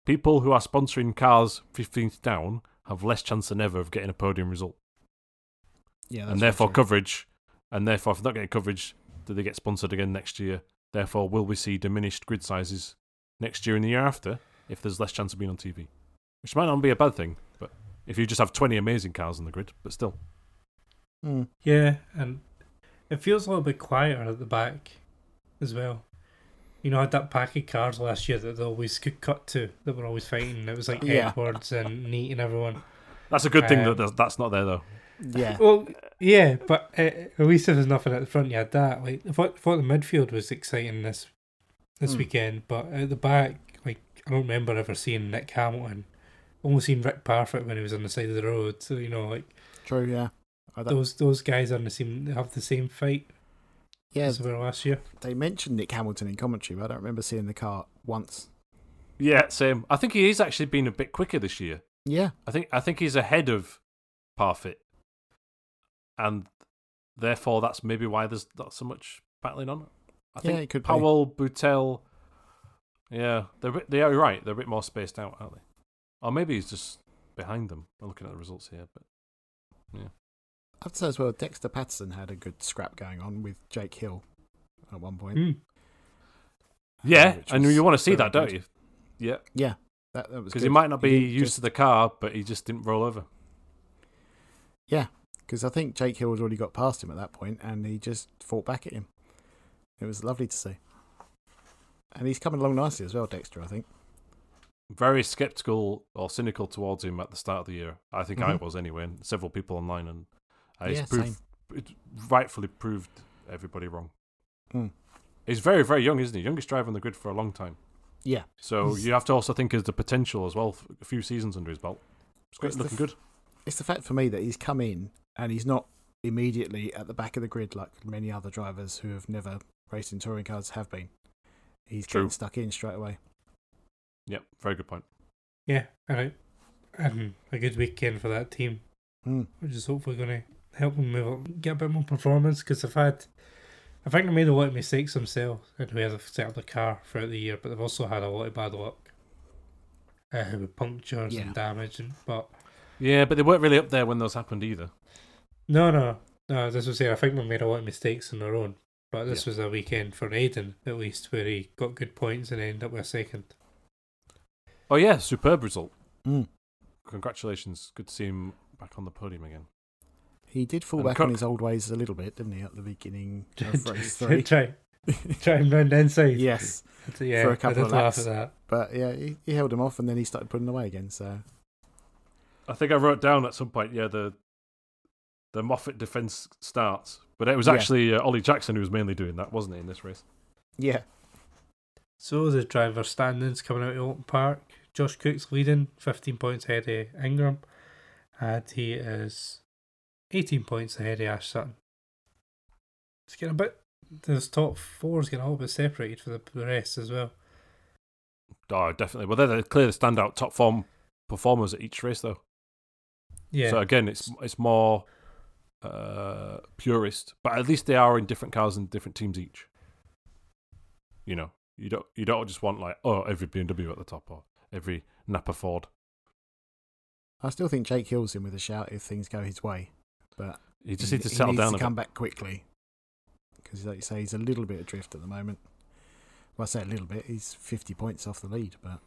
people who are sponsoring cars 15th down have less chance than ever of getting a podium result, yeah. and therefore coverage, and therefore if they're not getting coverage, do they get sponsored again next year? Therefore, will we see diminished grid sizes next year and the year after if there's less chance of being on TV? Which might not be a bad thing, but if you just have 20 amazing cars on the grid, but still. Mm. Yeah, and it feels a little bit quieter at the back as well. You know, I had that pack of cars last year that they always could cut to, that were always fighting. It was like Yeah. Edwards and Neat and everyone. That's a good thing Um, that that's not there, though. Yeah, Well, yeah, but uh, at least if there's nothing at the front, you had that. Like, I thought, thought the midfield was exciting this this Hmm. weekend, but at the back, like, I don't remember ever seeing Nick Hamilton. Only seen Rick Parfitt when he was on the side of the road. So you know, like true. Yeah, I those those guys are in the same have the same fight yeah. as they were last year. They mentioned Nick Hamilton in commentary, but I don't remember seeing the car once. Yeah, same. I think he is actually been a bit quicker this year. Yeah, I think I think he's ahead of Parfitt, and therefore that's maybe why there's not so much battling on. I Yeah, think it could be. Powell, Butel, yeah, they're bit, they are right. They're a bit more spaced out, aren't they? Or maybe he's just behind them. I'm looking at the results here, but yeah. I have to say as well, Dexter Patterson had a good scrap going on with Jake Hill at one point. Mm. yeah, which and you want to see very that, don't good. you? Yeah, Yeah, that, that was because he might not be used just- to the car, but he just didn't roll over. Because I think Jake Hill had already got past him at that point, and he just fought back at him. It was lovely to see, and he's coming along nicely as well, Dexter. I think. very skeptical or cynical towards him at the start of the year. I think I Mhm. was anyway, and several people online, and uh, Yeah, he's proved, it rightfully proved everybody wrong. Mm. He's very, very young, isn't he? Youngest driver on the grid for a long time. Yeah, So you have to also think of the potential as well. A few seasons under his belt. It's It's looking good. it's the fact for me that he's come in and he's not immediately at the back of the grid like many other drivers who have never raced in touring cars have been. He's True. getting stuck in straight away. Yep, very good point. Yeah, and I, and a good weekend for that team, Mm. which is hopefully going to help them move up, get a bit more performance. Because they've had, I think they made a lot of mistakes themselves, and we have set up the car throughout the year, but they've also had a lot of bad luck. uh, with punctures Yeah. and damage. And, but Yeah, but they weren't really up there when those happened either. No, no, no. This was saying I think we made a lot of mistakes on their own. But this was a weekend for Aiden, at least, where he got good points and ended up with a second. Oh yeah, superb result. Mm. Congratulations. Good to see him back on the podium again. He did fall And back on his old ways a little bit, didn't he, at the beginning of race three? try, try him round the inside. yes, So, yeah, for a couple I of laps. at that. but yeah, he, he held him off, and then he started putting away again. So I think I wrote down at some point, yeah, the the Moffat defense starts, but it was Yeah. actually uh, Ollie Jackson who was mainly doing that, wasn't he, in this race? yeah, So the driver standings coming out of Oulton Park. Josh Cook's leading, 15 points ahead of Ingram. And he is 18 points ahead of Ash Sutton. It's getting a bit, this top four is getting a little bit separated for the, the rest as well. Oh, definitely. Well, they're the clear standout top form performers at each race, though. Yeah. So again, it's it's more uh, purist, but at least they are in different cars and different teams each. You know, you don't you don't just want like oh every BMW at the top or every Napa Ford. I still think Jake Hill's in with a shout if things go his way. But You just he, need to he settle needs down to come bit. back quickly because, like you say, he's a little bit adrift at the moment. Well, I say a little bit. He's fifty points off the lead, but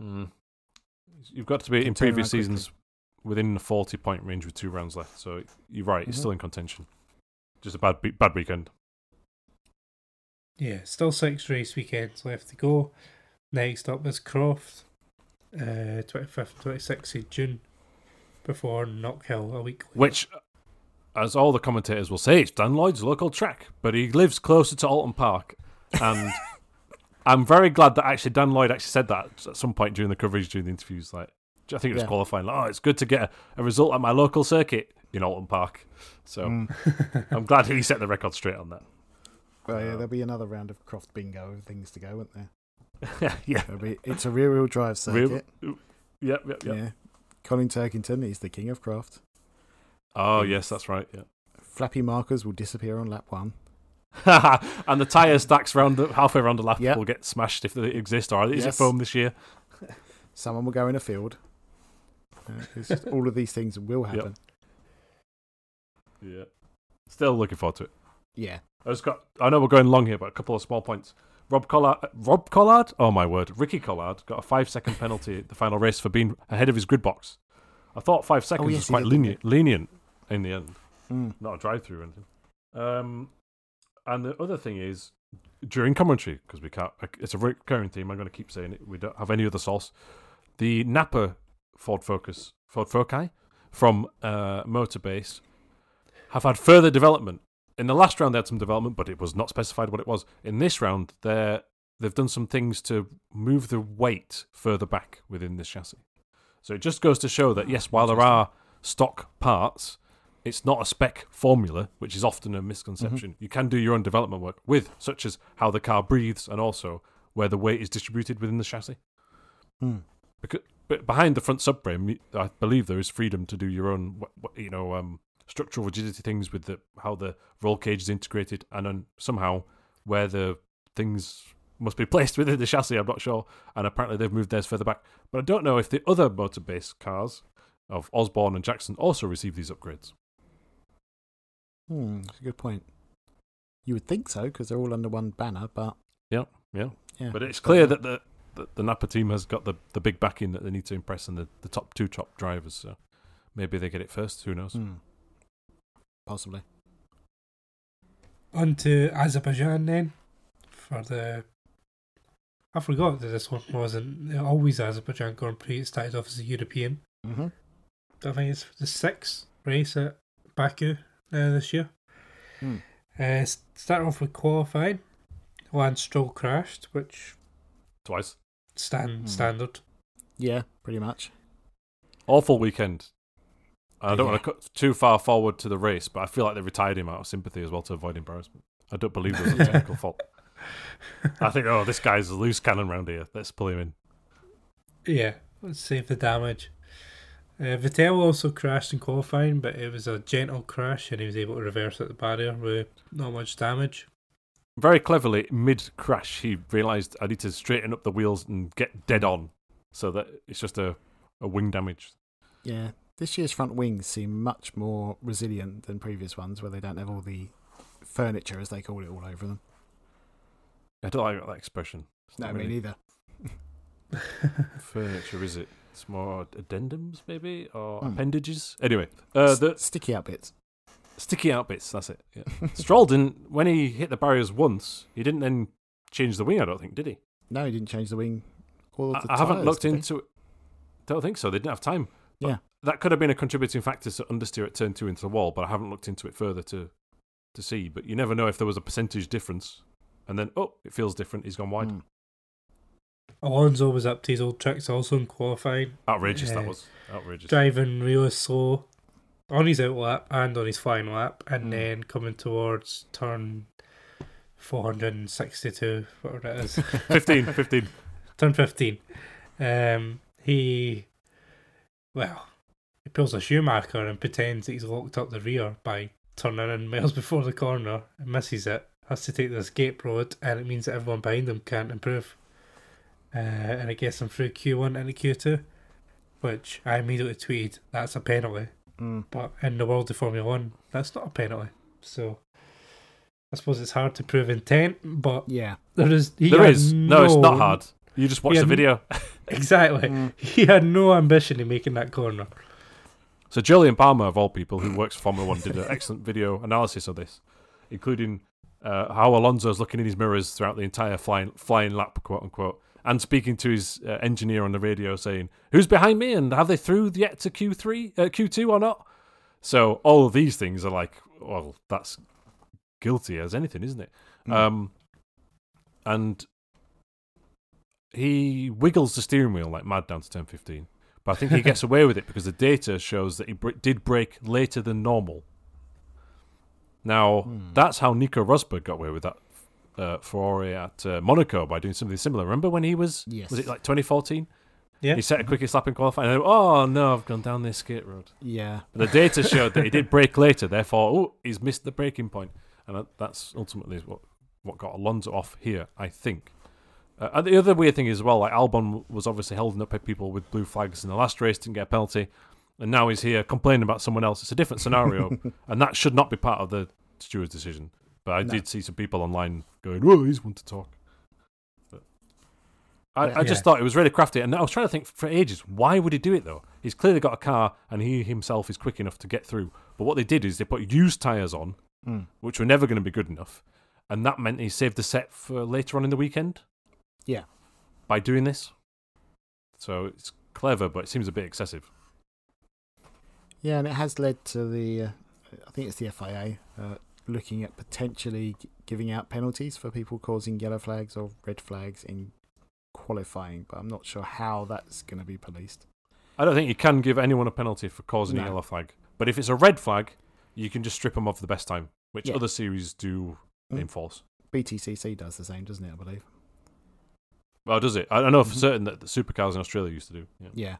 Mm. You've got to be in previous seasons within the forty point range with two rounds left. So you're right; he's Mhm. still in contention. Just a bad bad weekend. Yeah, still six race weekends left to go. Next up is Croft, uh, 25th, 26th of June, before Knockhill a week later. Which, as all the commentators will say, it's Dan Lloyd's local track, but he lives closer to Oulton Park, and I'm very glad that actually Dan Lloyd actually said that at some point during the coverage, during the interviews. Like, I think it was Yeah. qualifying. Like, oh, it's good to get a, a result at my local circuit in Oulton Park. So Mm. I'm glad he set the record straight on that. well, yeah, Uh, there'll be another round of Croft bingo of things to go, won't there? yeah. There'll be, it's a rear-wheel drive Real- circuit. Yep, yep, yep. Yeah. Colin Turkington is the king of Croft. Oh, yes, that's right. Yeah. Flappy markers will disappear on lap one. and the tyre stacks round the, halfway around the lap Yep. will get smashed if they exist, or is it foam this year? Someone will go in a field. It's just, all of these things will happen. Yeah. Still looking forward to it. Yeah. I just got. I know we're going long here, but a couple of small points. Rob Collard, Rob Collard, oh my word, Ricky Collard got a five-second penalty at the final race for being ahead of his grid box. I thought five seconds Oh, yes, was quite lenient, lenient in the end, Mm. not a drive-through or anything. Um, and the other thing is during commentary because we can't. It's a recurring theme. I'm going to keep saying it. We don't have any other source. The Napa Ford Focus, Ford Foci from uh, Motorbase have had further development. In the last round, they had some development, but it was not specified what it was. In this round, they're, they've done some things to move the weight further back within the chassis. So it just goes to show that, yes, while there are stock parts, it's not a spec formula, which is often a misconception. You can do your own development work with, such as how the car breathes and also where the weight is distributed within the chassis. Mm. Because, behind the front subframe, I believe there is freedom to do your own, you know, um, structural rigidity things with the how the roll cage is integrated, and then somehow where the things must be placed within the chassis. I'm not sure, and apparently they've moved theirs further back. But I don't know if the other Motorbase cars of Osborne and Jackson also receive these upgrades. Hmm, that's a good point. You would think so because they're all under one banner, but Yeah, yeah. yeah. But it's clear that the, the the Napa team has got the, the big backing that they need to impress and the, the top two top drivers. So maybe they get it first. Who knows? Hmm. possibly. On to Azerbaijan then for the. I forgot that this one wasn't always Azerbaijan Grand Prix. It started off as a European. Mm-hmm. I think it's the sixth race at Baku uh, this year. Hmm. Uh, s- start off with qualifying. Lance Stroll crashed, which Twice. Stand Hmm. standard. Yeah, pretty much. Awful weekend. I don't Yeah. want to cut too far forward to the race, but I feel like they retired him out of sympathy as well to avoid embarrassment. I don't believe it was a technical fault. I think, oh, this guy's a loose cannon round here. Let's pull him in. Yeah, let's save the damage. Uh, Vettel also crashed in qualifying, but it was a gentle crash and he was able to reverse at the barrier with not much damage. Very cleverly, mid crash, he realised I need to straighten up the wheels and get dead on so that it's just a, a wing damage. Yeah, this year's front wings seem much more resilient than previous ones, where they don't have all the furniture, as they call it, all over them. I don't like that expression. It's No, not me really neither. furniture, is it? It's more addendums, maybe, or Hmm. appendages. Anyway, uh, the S- sticky out bits. Sticky out bits. That's it. Yeah. Stroll didn't when he hit the barriers once. He didn't then change the wing. I don't think did he? No, he didn't change the wing. All I, of the I haven't looked into it. Don't think so. They didn't have time. But Yeah. that could have been a contributing factor to understeer at turn two into the wall, but I haven't looked into it further to to see. But you never know if there was a percentage difference, and then oh, it feels different. He's gone wide. Mm. Alonso was up to his old tricks also in qualifying, Outrageous that was. Outrageous. driving real slow on his out lap and on his final lap, and Mm. then coming towards turn 462, whatever it is. 15, 15. turn 15. Um, he, well, he pulls a Schumacher and pretends that he's locked up the rear by turning in miles before the corner and misses it. Has to take the escape road, and it means that everyone behind him can't improve. Uh, and it gets him through Q1 into Q2, which I immediately tweeted that's a penalty. Mm. But in the world of Formula One, that's not a penalty. So I suppose it's hard to prove intent, but Yeah. there is. He There had. No, it's not hard. You just watch the video. Exactly. Mm. He had no ambition in making that corner. So Jolyon Palmer, of all people, who works for Formula One, did an excellent video analysis of this, including uh, how Alonso's looking in his mirrors throughout the entire flying flying lap, quote unquote, and speaking to his uh, engineer on the radio, saying, "Who's behind me? And have they through yet to Q three, uh, Q two or not?" So all of these things are like, well, that's guilty as anything, isn't it? Mm. Um, and he wiggles the steering wheel like mad down to turn 15. But I think he gets away with it because the data shows that he br- did brake later than normal. Now, Hmm. that's how Nico Rosberg got away with that uh, Ferrari at uh, Monaco by doing something similar. Remember when he was, Yes. was it like 2014? Yeah. He set a quickest lap in qualifying. Then, oh no, I've gone down this skate road. Yeah. But the data showed that he did brake later, therefore, oh, he's missed the breaking point, and that's ultimately what what got Alonso off here, I think. Uh, and the other weird thing as well, like Albon was obviously holding up by people with blue flags in the last race, didn't get a penalty, and now he's here complaining about someone else. It's a different scenario, and that should not be part of the steward's decision. But I No. did see some people online going, "Oh, he's one to talk." But I, Yeah. I just Yeah. thought it was really crafty, and I was trying to think for ages, why would he do it though? He's clearly got a car, and he himself is quick enough to get through. But what they did is they put used tires on, Mm. which were never going to be good enough, and that meant he saved the set for later on in the weekend. Yeah. By doing this, so it's clever, but it seems a bit excessive. Yeah, and it has led to the, uh, I think it's the FIA, uh, looking at potentially giving out penalties for people causing yellow flags or red flags in qualifying, but I'm not sure how that's going to be policed. I don't think you can give anyone a penalty for causing a yellow flag, but if it's a red flag, you can just strip them of the best time, which Yeah. other series do Mm. enforce. BTCC does the same, doesn't it? I believe. Well, does it? I know for Mhm. certain that the supercars in Australia used to do. Yeah. Yeah.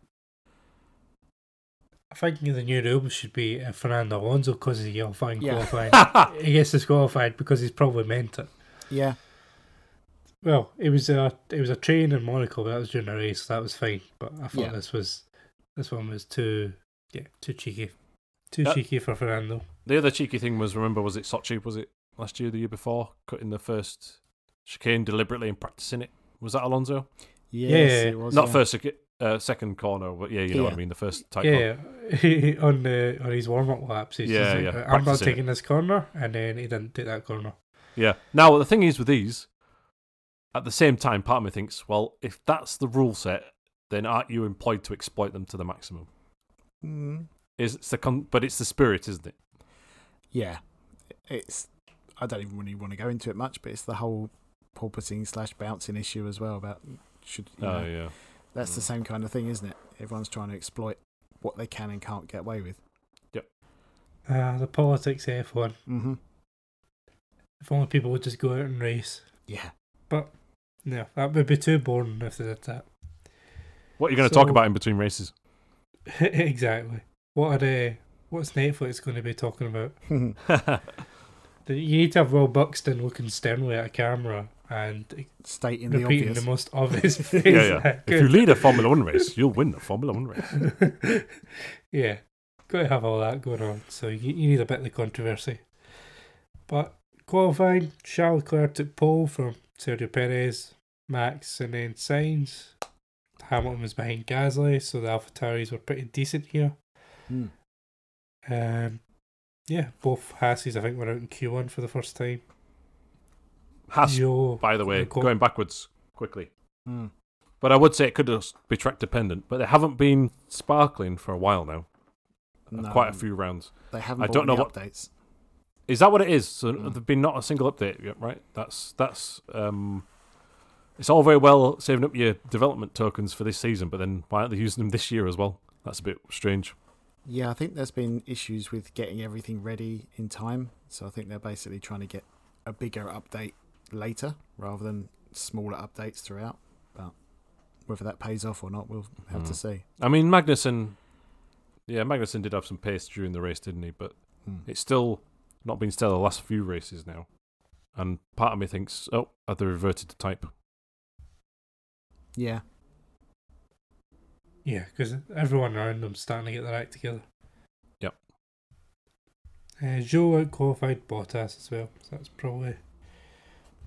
I think the new rule should be uh, Fernando Alonso because he's yellow flag in Yeah. qualifying. he gets disqualified because he's probably meant it. Yeah. Well, it was a it was a train in Monaco, but that was during a race, so that was fine. But I thought Yeah. this was this one was too yeah too cheeky, too Uh, cheeky for Fernando. The other cheeky thing was, remember, was it Sochi? Was it last year, the year before, cutting the first chicane deliberately and practicing it? Was that Alonso? Yes, Yeah. it was. Not yeah. first, secu- uh, second corner, but yeah, you know what I mean. The first tight Yeah, on the on his warm up laps, he's Yeah, just yeah, I'm not practicing it. taking this corner, and then he didn't take that corner. Yeah. Now, the thing is with these, at the same time, part of me thinks, well, if that's the rule set, then aren't you employed to exploit them to the maximum? Mm, Is it's the con- but it's the spirit, isn't it? yeah. It's. I don't even really want to go into it much, but it's the whole porpoising slash bouncing issue as well. About should you Oh know, yeah. That's the Mm. same kind of thing, isn't it? Everyone's trying to exploit what they can and can't get away with. Yep. Uh, the politics of F1. Mm-hmm. If only people would just go out and race. Yeah. But no, that would be too boring if they did that. What are you going to talk about in between races? exactly. What are they? What's Netflix going to be talking about? You need to have Will Buxton looking sternly at a camera and Stating the obvious. the most obvious. Yeah, yeah. If you lead a Formula One race, you'll win the Formula One race. yeah, got to have all that going on. So you, you need a bit of the controversy. But qualifying, Charles Leclerc took pole from Sergio Perez, Max, and then Sainz. Hamilton was behind Gasly, so the AlphaTauris were pretty decent here. Hmm. Um, yeah, both Hasses I think were out in Q1 for the first time. Has, Yo, by the way, going backwards quickly. Hmm. But I would say it could just be track dependent. But they haven't been sparkling for a while now. No, Quite a few rounds. They haven't I don't know any what- updates. Is that what it is? So Mm. there've been not a single update yet, right? That's that's um, it's all very well saving up your development tokens for this season, but then why aren't they using them this year as well? That's a bit strange. Yeah, I think there's been issues with getting everything ready in time. So I think they're basically trying to get a bigger update later rather than smaller updates throughout. But whether that pays off or not, we'll have to Hmm. see. I mean, Magnussen, yeah, Magnussen did have some pace during the race, didn't he? But Hmm. it's still not been stellar the last few races now. And part of me thinks, oh, have they reverted to type? Yeah, Yeah, because everyone around them's starting to get their act together. Yep. Uh, Zhou out qualified Bottas as well. So that's probably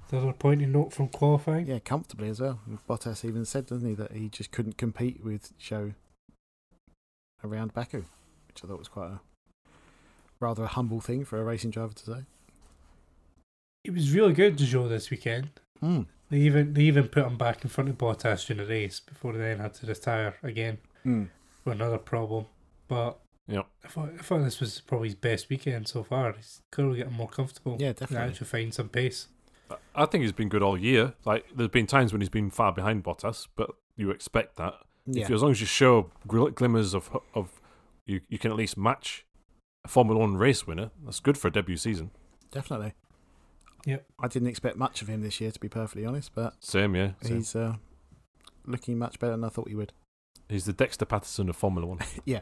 the other pointing note from qualifying. yeah, comfortably as well. Bottas even said, doesn't he, that he just couldn't compete with Zhou around Baku, which I thought was quite a rather a humble thing for a racing driver to say. It was really good to Zhou this weekend. Hmm. They even they even put him back in front of Bottas during the race before they then had to retire again Hmm. for another problem. But Yep. I thought, I thought this was probably his best weekend so far. He's clearly getting more comfortable. Yeah, and definitely. actually find some pace. I- I think he's been good all year. Like, there's been times when he's been far behind Bottas, but you expect that. Yeah, If you, as long as you show gl- glimmers of of you, you can at least match a Formula One race winner. That's good for a debut season. definitely. Yep. I didn't expect much of him this year, to be perfectly honest, but Same, yeah. Same. he's uh, looking much better than I thought he would. He's the Dexter Patterson of Formula One. yeah,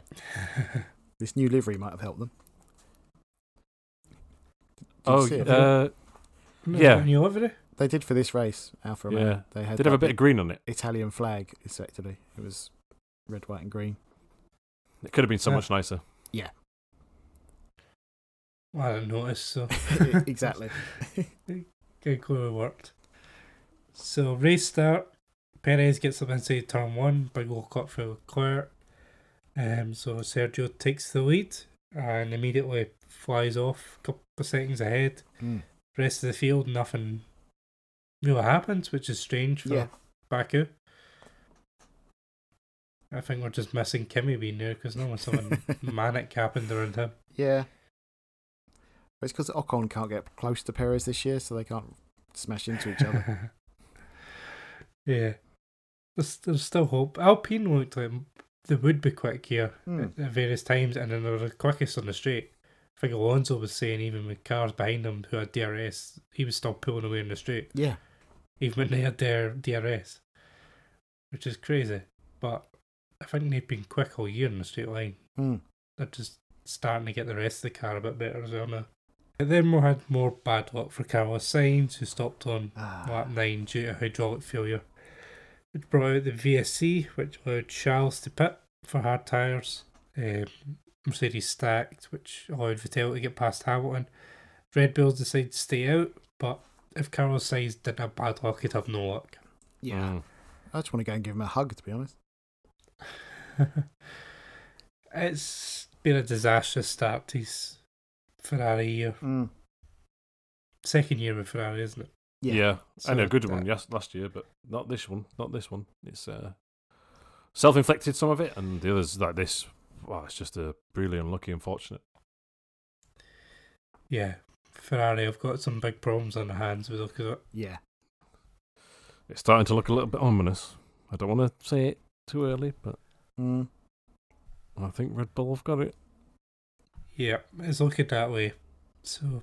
this new livery might have helped them. Did you oh, see it? uh, Yeah. And you livery? they did for this race, Alfa Romeo. yeah. They had Did have a bit of green on it. Italian flag, effectively. It was red, white, and green. It could have been so Yeah. much nicer. Yeah. Well, I didn't notice, so exactly. good clearly worked. So race start. Perez gets up inside turn one, big old cut for Leclerc. Um, so Sergio takes the lead and immediately flies off a couple of seconds ahead. Mm. Rest of the field, nothing really happens, which is strange for Yeah. Baku. I think we're just missing Kimi being there because no something manic happened around him. Yeah. It's because Ocon can't get close to Perez this year, so they can't smash into each other. yeah. There's, there's still hope. Alpine looked like they would be quick here hmm. at, at various times, and then they were the quickest on the straight. I think Alonso was saying even with cars behind him who had DRS, he was still pulling away in the straight, Yeah. even when they had their DRS, which is crazy. But I think they've been quick all year in the straight line. Mm. They're just starting to get the rest of the car a bit better as well now. And then we had more bad luck for Carlos Sainz, who stopped on Ah. lap 9 due to hydraulic failure, which brought out the VSC, which allowed Charles to pit for hard tyres. Um, Mercedes stacked, which allowed Vettel to get past Hamilton. Red Bulls decided to stay out, but if Carlos Sainz didn't have bad luck, he'd have no luck. Yeah. Mm. I just want to go and give him a hug, to be honest. it's been a disastrous start to his Ferrari year. Mm. Second year with Ferrari, isn't it? Yeah, and a So, good one yes last year, but not this one. Not this one. It's uh, self-inflicted some of it, and the others like this. Wow, it's just a really unlucky, unfortunate. Yeah. Ferrari have got some big problems on their hands with look at it. Yeah. It's starting to look a little bit ominous. I don't want to say it too early, but Mm. I think Red Bull have got it. Yeah, it's looking that way. So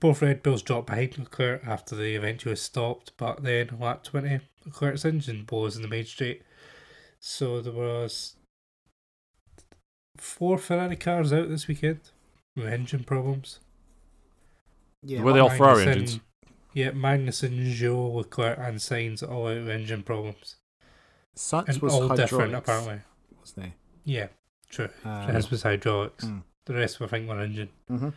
both Red Bulls dropped behind Leclerc after they eventually stopped, but then lap 20, Leclerc's engine blows in the main straight. So there was four Ferrari cars out this weekend with engine problems. Yeah, Were they all Ferrari Magnussen- engines? Yeah, Magnussen, Zhou, Leclerc, and Sainz all out with engine problems. Sainz And was all hydraulics, different, apparently. wasn't Yeah, true. he? His was hydraulics. mm. The rest, I think, were engine. mhm.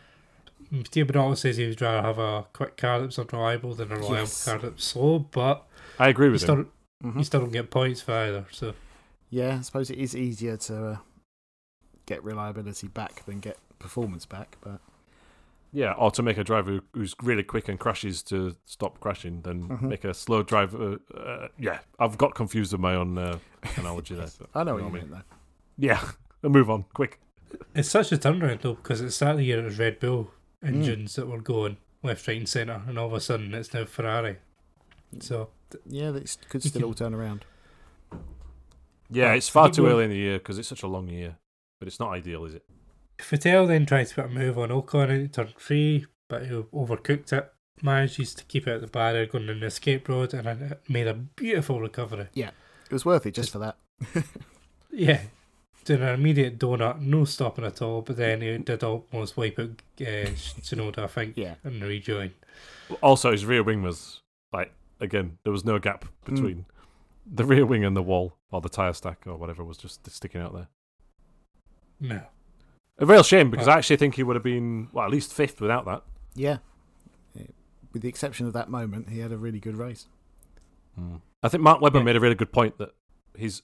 Steve Bernardo says he would rather have a quick car that's unreliable than a reliable Yes. car that's slow, but I agree you with still, him. Mhm. you still don't get points for either. So Yeah, I suppose it is easier to uh, get reliability back than get performance back, but Yeah, or to make a driver who- who's really quick and crashes to stop crashing, then Mhm. make a slow driver. Uh, yeah, I've got confused with my own uh, analogy there. but I know what you you know what I meant though. Yeah, we'll move on quick. it's such a turnaround though, because at the start of the year it was Red Bull Mm. engines that were going left, right, and centre, and all of a sudden it's now Ferrari. So Yeah, that could still all turn around. Yeah, it's far too early in the year because it's such a long year, but it's not ideal, is it? Vettel then tried to put a move on Ocon in turn three, but he overcooked it. Manages to keep out the barrier going in the escape road and made a beautiful recovery. Yeah, it was worth it just for that. Yeah, doing an immediate donut, no stopping at all, but then he did almost wipe out uh, Tsunoda, I think, Yeah. and rejoin. Also, his rear wing was like again, there was no gap Hmm. between the rear wing and the wall or the tire stack or whatever was just sticking out there. No. A real shame because I actually think he would have been well at least fifth without that. Yeah. Yeah. With the exception of that moment, he had a really good race. Hmm. I think Mark Webber Yeah. made a really good point that his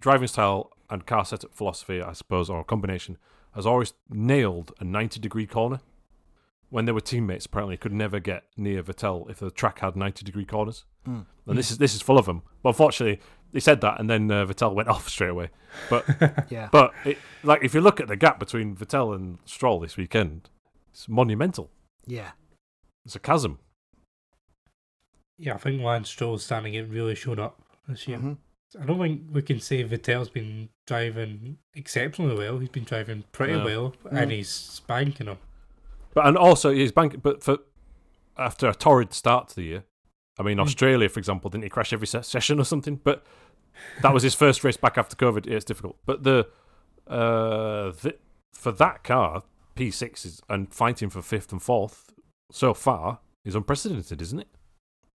driving style and car setup philosophy, I suppose, or a combination, has always nailed a 90 degree corner. When they were teammates, apparently, he could never get near Vettel if the track had 90 degree corners. Mm. And this is this is full of them. But unfortunately, he said that, and then uh, Vettel went off straight away. But yeah. But it, like, if you look at the gap between Vettel and Stroll this weekend, it's monumental. yeah. It's a chasm. Yeah, I think Lance Stroll's standing it really showed up this year. Mhm. I don't think we can say Vettel's been driving exceptionally well. He's been driving pretty No. well, and Mm. he's spanking them. But and also he's banking. But for after a torrid start to the year, I mean Mm. Australia, for example, didn't he crash every se- session or something? But that was his first race back after COVID. It's difficult. But the uh the, for that car P six is and fighting for fifth and fourth so far is unprecedented, isn't it?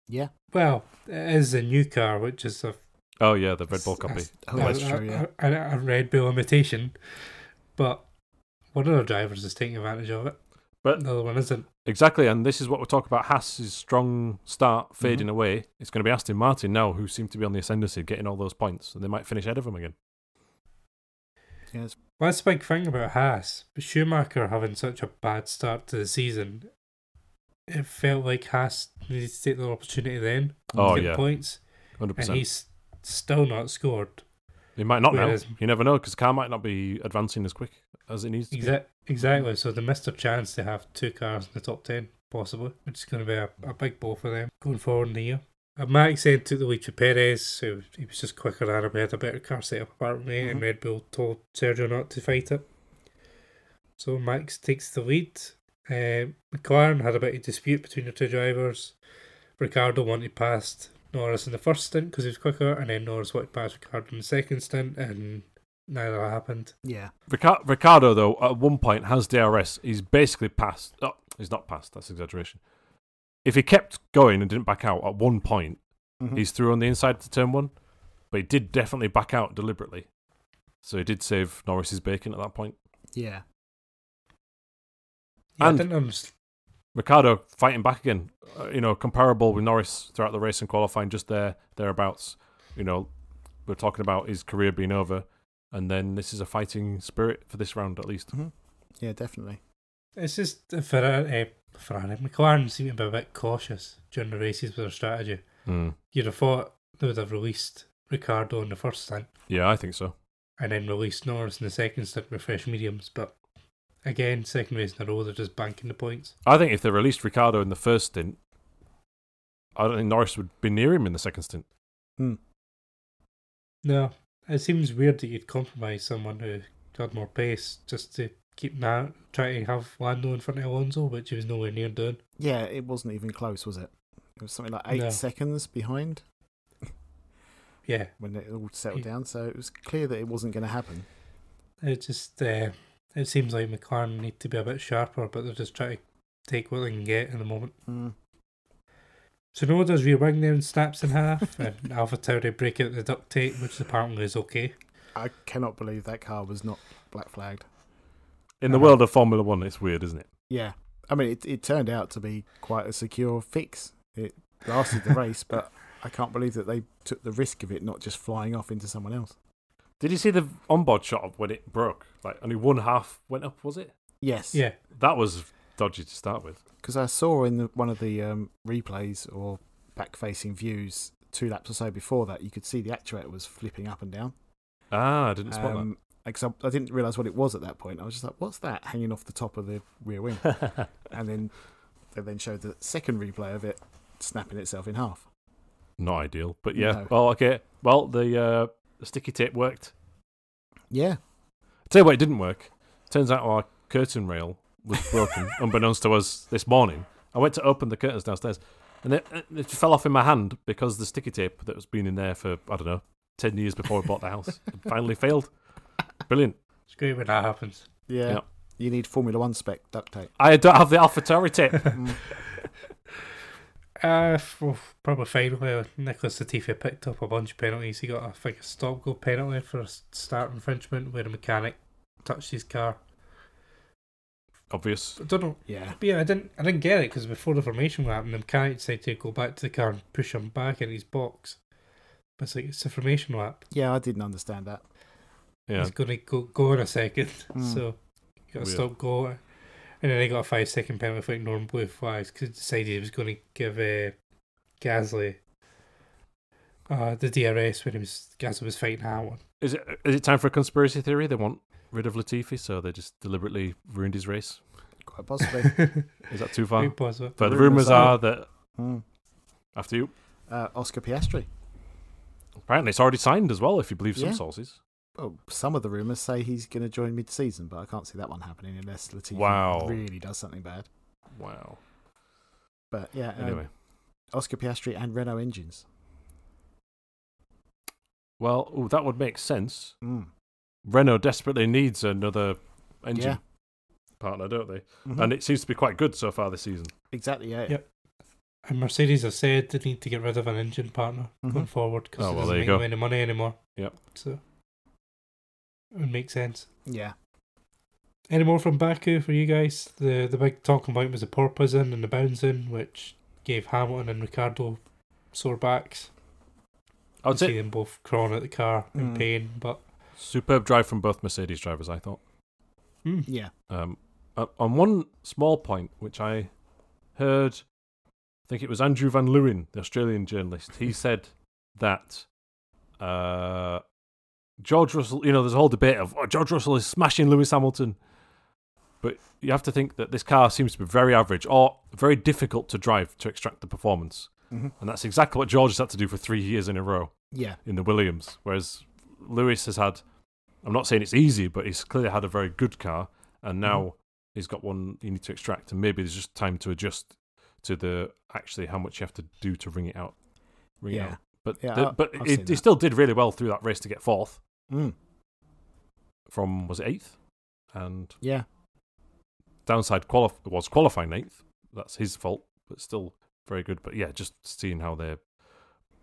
Yeah. Well, it is a new car, which is a Oh yeah, the Red Bull copy. Oh, a, that's a- true, yeah. a, a, a Red Bull imitation, but one of the drivers is taking advantage of it. But The other one isn't. Exactly, and this is what we're talking about. Haas's strong start fading Mhm. away. It's going to be Aston Martin now, who seem to be on the ascendancy, getting all those points, and they might finish ahead of them again. Yeah, it's- Well, that's the big thing about Haas. But Schumacher having such a bad start to the season, it felt like Haas needed to take the opportunity then Oh to get yeah, points, hundred and percent. he's still not scored. He might not whereas- now. You never know because car might not be advancing as quick as it needs to. be. Exa- exactly. So they missed a chance to have two cars in the top ten, possibly, which is going to be a, a big blow for them going forward in the year. Uh, Max then took the lead to Perez, so he was just quicker than him. He had a better car setup apparently, me, and. Red Bull told Sergio not to fight it. So Max takes the lead. Uh, McLaren had a bit of dispute between the two drivers. Ricciardo wanted past Norris in the first stint because he was quicker, and then Norris wanted past Ricciardo in the second stint, and neither happened. yeah. Rica- Ricciardo, though, at one point has DRS. He's basically passed. Oh, he's not passed. That's exaggeration. If he kept going and didn't back out at one point, Mhm. he's through on the inside to turn one, but he did definitely back out deliberately. So he did save Norris's bacon at that point. yeah. Yeah, And- I didn't understand. Ricciardo fighting back again, uh, you know, comparable with Norris throughout the race and qualifying, just there, thereabouts. You know, we're talking about his career being over, and then this is a fighting spirit for this round at least. Mhm. Yeah, definitely. It's just for Ferrari, uh, Ferrari, McLaren seem to be a bit cautious during the races with their strategy. Mm. You'd have thought they would have released Ricciardo in the first stint Yeah, I think so. and then released Norris in the second stint with fresh mediums, but again, second race in a row, they're just banking the points. I think if they released Ricciardo in the first stint, I don't think Norris would be near him in the second stint. Hmm. No, it seems weird that you'd compromise someone who had more pace just to keep na- trying to have Lando in front of Alonso, which he was nowhere near doing. Yeah, it wasn't even close, was it? It was something like eight No. seconds behind Yeah, when it all settled Yeah. down. So it was clear that it wasn't going to happen. it just uh, it seems like McLaren need to be a bit sharper, but they're just trying to take what they can get in the moment. Mm. Tsunoda's rear wing then snaps in half, and AlphaTauri break out the duct tape, which apparently is okay. I cannot believe that car was not black flagged. In the Uh-huh. world of Formula One, it's weird, isn't it? Yeah, I mean, it it turned out to be quite a secure fix. It lasted the race, but I can't believe that they took the risk of it not just flying off into someone else. Did you see the onboard shot of when it broke? Like only one half went up, was it? Yes. Yeah, That was dodgy to start with. because I saw in the, one of the um, replays or back-facing views two laps or so before that, you could see the actuator was flipping up and down. Ah, I didn't spot Um, because I, I didn't realise what it was at that point. I was just like, "What's that hanging off the top of the rear wing?" and then they then showed the second replay of it snapping itself in half. Not ideal, but yeah. No. Well, okay. Well, the uh, the sticky tape worked. Yeah, tell you what, it didn't work. Turns out our curtain rail was broken, unbeknownst to us this morning. I went to open the curtains downstairs, and it, it fell off in my hand because the sticky tape that was been in there for I don't know ten years before I bought the house finally failed. Brilliant. it's great when that happens. yeah. Yeah. You need Formula One spec duct tape. I don't have the AlphaTauri tape. Uh, f- well, probably finally, Nicholas Latifi picked up a bunch of penalties. He got, I think, a stop go penalty for a s- start infringement where a mechanic touched his car. Obvious. I don't know. yeah, But yeah, I didn't, I didn't get it because before the formation happened, the mechanic decided to go back to the car and push him back in his box. But it's like it's a formation lap. yeah. I didn't understand that. Yeah. He's going to go go in a second, Mm. so you got to Weird. stop go. And then he got a five second penalty for ignoring blue flags because he decided he was going to give uh, Gasly uh, the DRS when he was Gasly was fighting Hamilton. Is it is it time for a conspiracy theory? They want rid of Latifi, so they just deliberately ruined his race. Quite possibly. Is that too far? Very possible. But the rumours rumours are- are that Mm. after you, Uh, Oscar Piastri. apparently it's already signed as well, if you believe some Yeah. sources. Well, some of the rumours say he's going to join mid-season, but I can't see that one happening unless Latifi Wow. really does something bad. Wow. But yeah, um, Anyway, Oscar Piastri and Renault engines. well, ooh, that would make sense. Mm. Renault desperately needs another engine Yeah. partner, don't they? Mhm. And it seems to be quite good so far this season. exactly, yeah. Yep. And Mercedes have said they need to get rid of an engine partner going Mhm. forward because Oh, it well, doesn't there make them any money anymore. Yep. So it would make sense. Yeah. Any more from Baku for you guys? The the big talking point was the porpoising and the bouncing, which gave Hamilton and Ricciardo sore backs. I would You say them both crawling at the car in Mm. pain, but superb drive from both Mercedes drivers, I thought. mm, Yeah. Um, uh, on one small point, which I heard, I think it was Andrew Van Leeuwen, the Australian journalist, he said that uh, George Russell, you know, there's a whole debate of oh, George Russell is smashing Lewis Hamilton. But you have to think that this car seems to be very average or very difficult to drive to extract the performance. hmm And that's exactly what George has had to do for three years in a row Yeah. in the Williams. Whereas Lewis has had, I'm not saying it's easy, but he's clearly had a very good car, and now Mm-hmm. he's got one you need to extract, and maybe there's just time to adjust to the actually how much you have to do to ring it out. Ring it Yeah. out. But Yeah, the- but he still did really well through that race to get fourth Mm. from was it eighth, and Yeah. downside qualif- was qualifying eighth. That's his fault, but still very good. But yeah, just seeing how their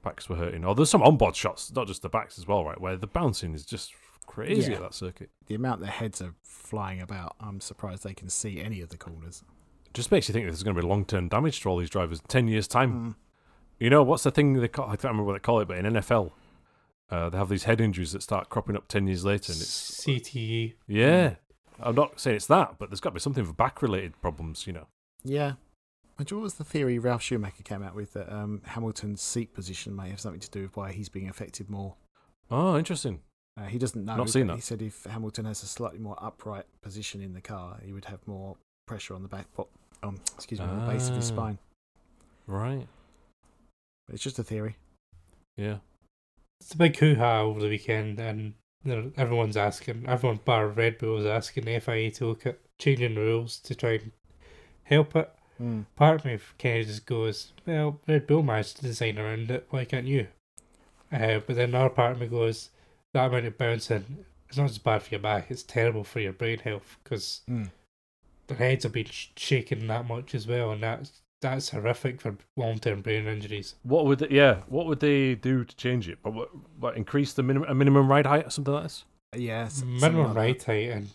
backs were hurting. Oh, there's some onboard shots, not just the backs as well, right? Where the bouncing is just crazy Yeah. at that circuit. The amount their heads are flying about, I'm surprised they can see any of the corners. Just makes you think there's going to be long term damage to all these drivers. Ten years time. Mm. You know what's the thing they call? I can't remember what they call it, but in NFL, uh, they have these head injuries that start cropping up ten years later, and it's CTE. yeah. I'm not saying it's that, but there's got to be something for back related problems. You know. Yeah. And what was the theory Ralf Schumacher came out with that um, Hamilton's seat position may have something to do with why he's being affected more? Oh, interesting. Uh, he doesn't know. Not seen that. He said if Hamilton has a slightly more upright position in the car, he would have more pressure on the back, bo- um, excuse me, on the base of his Ah. spine. Right. It's just a theory. Yeah. It's a big hoo ha over the weekend, and you know, everyone's asking, everyone bar Red Bull is asking the FIA to look at changing the rules to try and help it. Mm. Part of me kind of just goes, well, Red Bull managed to design around it, why can't you? Uh, but then another part of me goes, that amount of bouncing, it's not just bad for your back, it's terrible for your brain health because Mm. their heads have been sh- shaking that much as well, and that's that's horrific for long term brain injuries. What would they, yeah? What would they do to change it? But what, what increase the minimum a minimum ride height or something like this? Yeah, s- something Minimum like ride height, and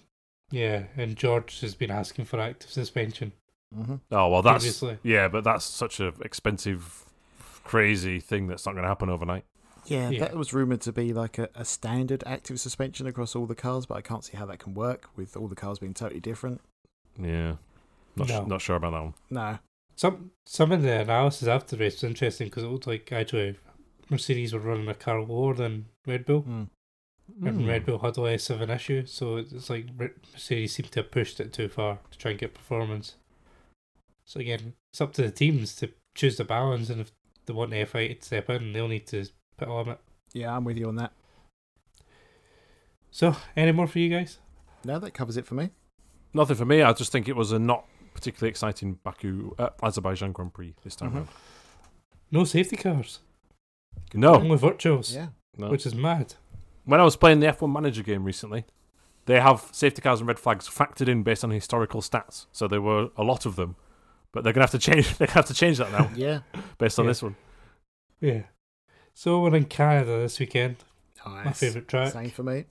yeah, and George has been asking for active suspension that. Mhm. Oh well, that's previously. yeah, but that's such an expensive, crazy thing that's not going to happen overnight. Yeah, Yeah. that was rumored to be like a, a standard active suspension across all the cars, but I can't see how that can work with all the cars being totally different. Yeah, not No. su- not sure about that one. No, Some some of the analysis after the race was interesting because it looked like actually Mercedes were running a car lower than Red Bull, Mm. and Hmm. Red Bull had less of an issue. So it's like Mercedes seemed to have pushed it too far to try and get performance. So again, it's up to the teams to choose the balance, and if they want the FIA to step in, they'll need to put a limit. yeah, I'm with you on that. So, any more for you guys? No, that covers it for me. Nothing for me. I just think it was a not particularly exciting Baku uh, Azerbaijan Grand Prix this time Mhm. round. No safety cars, No, only virtuals, Yeah, no. which is mad. when I was playing the F1 Manager game recently, they have safety cars and red flags factored in based on historical stats. So there were a lot of them, but they're gonna have to change. They're gonna have to change that now yeah. based on Yeah. this one. Yeah. So we're in Canada this weekend. Nice. My favourite track. Same for me.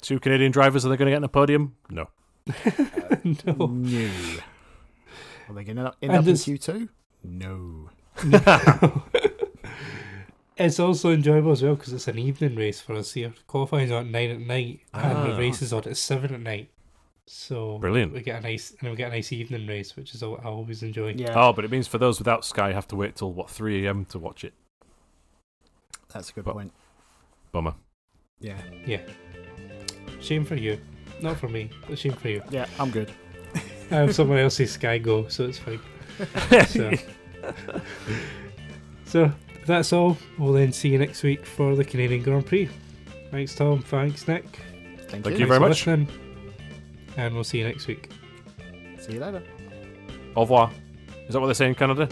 Two Canadian drivers are they going to get in a podium? No. no. No. Are they going to end And up in this- Q2? No. No. it's also enjoyable as well because it's an evening race for us here. Qualifying's on at nine at night, and Ah. the race is on at seven at night. So Brilliant. We get a nice and we get a nice evening race, which is all I always enjoy. Yeah, Oh, but it means for those without Sky have to wait till what 3 a.m. to watch it. that's a good but- point. Bummer. Yeah. Yeah. Shame for you, not for me, but shame for you. Yeah, I'm good. I have someone else's Sky Go, so it's fine. So, so that's all. We'll then see you next week for the Canadian Grand Prix. Thanks, Tom. Thanks, Nick. Thank, Thank you. you very much. listening, And we'll see you next week. See you later. Au revoir. Is that what they say in Canada?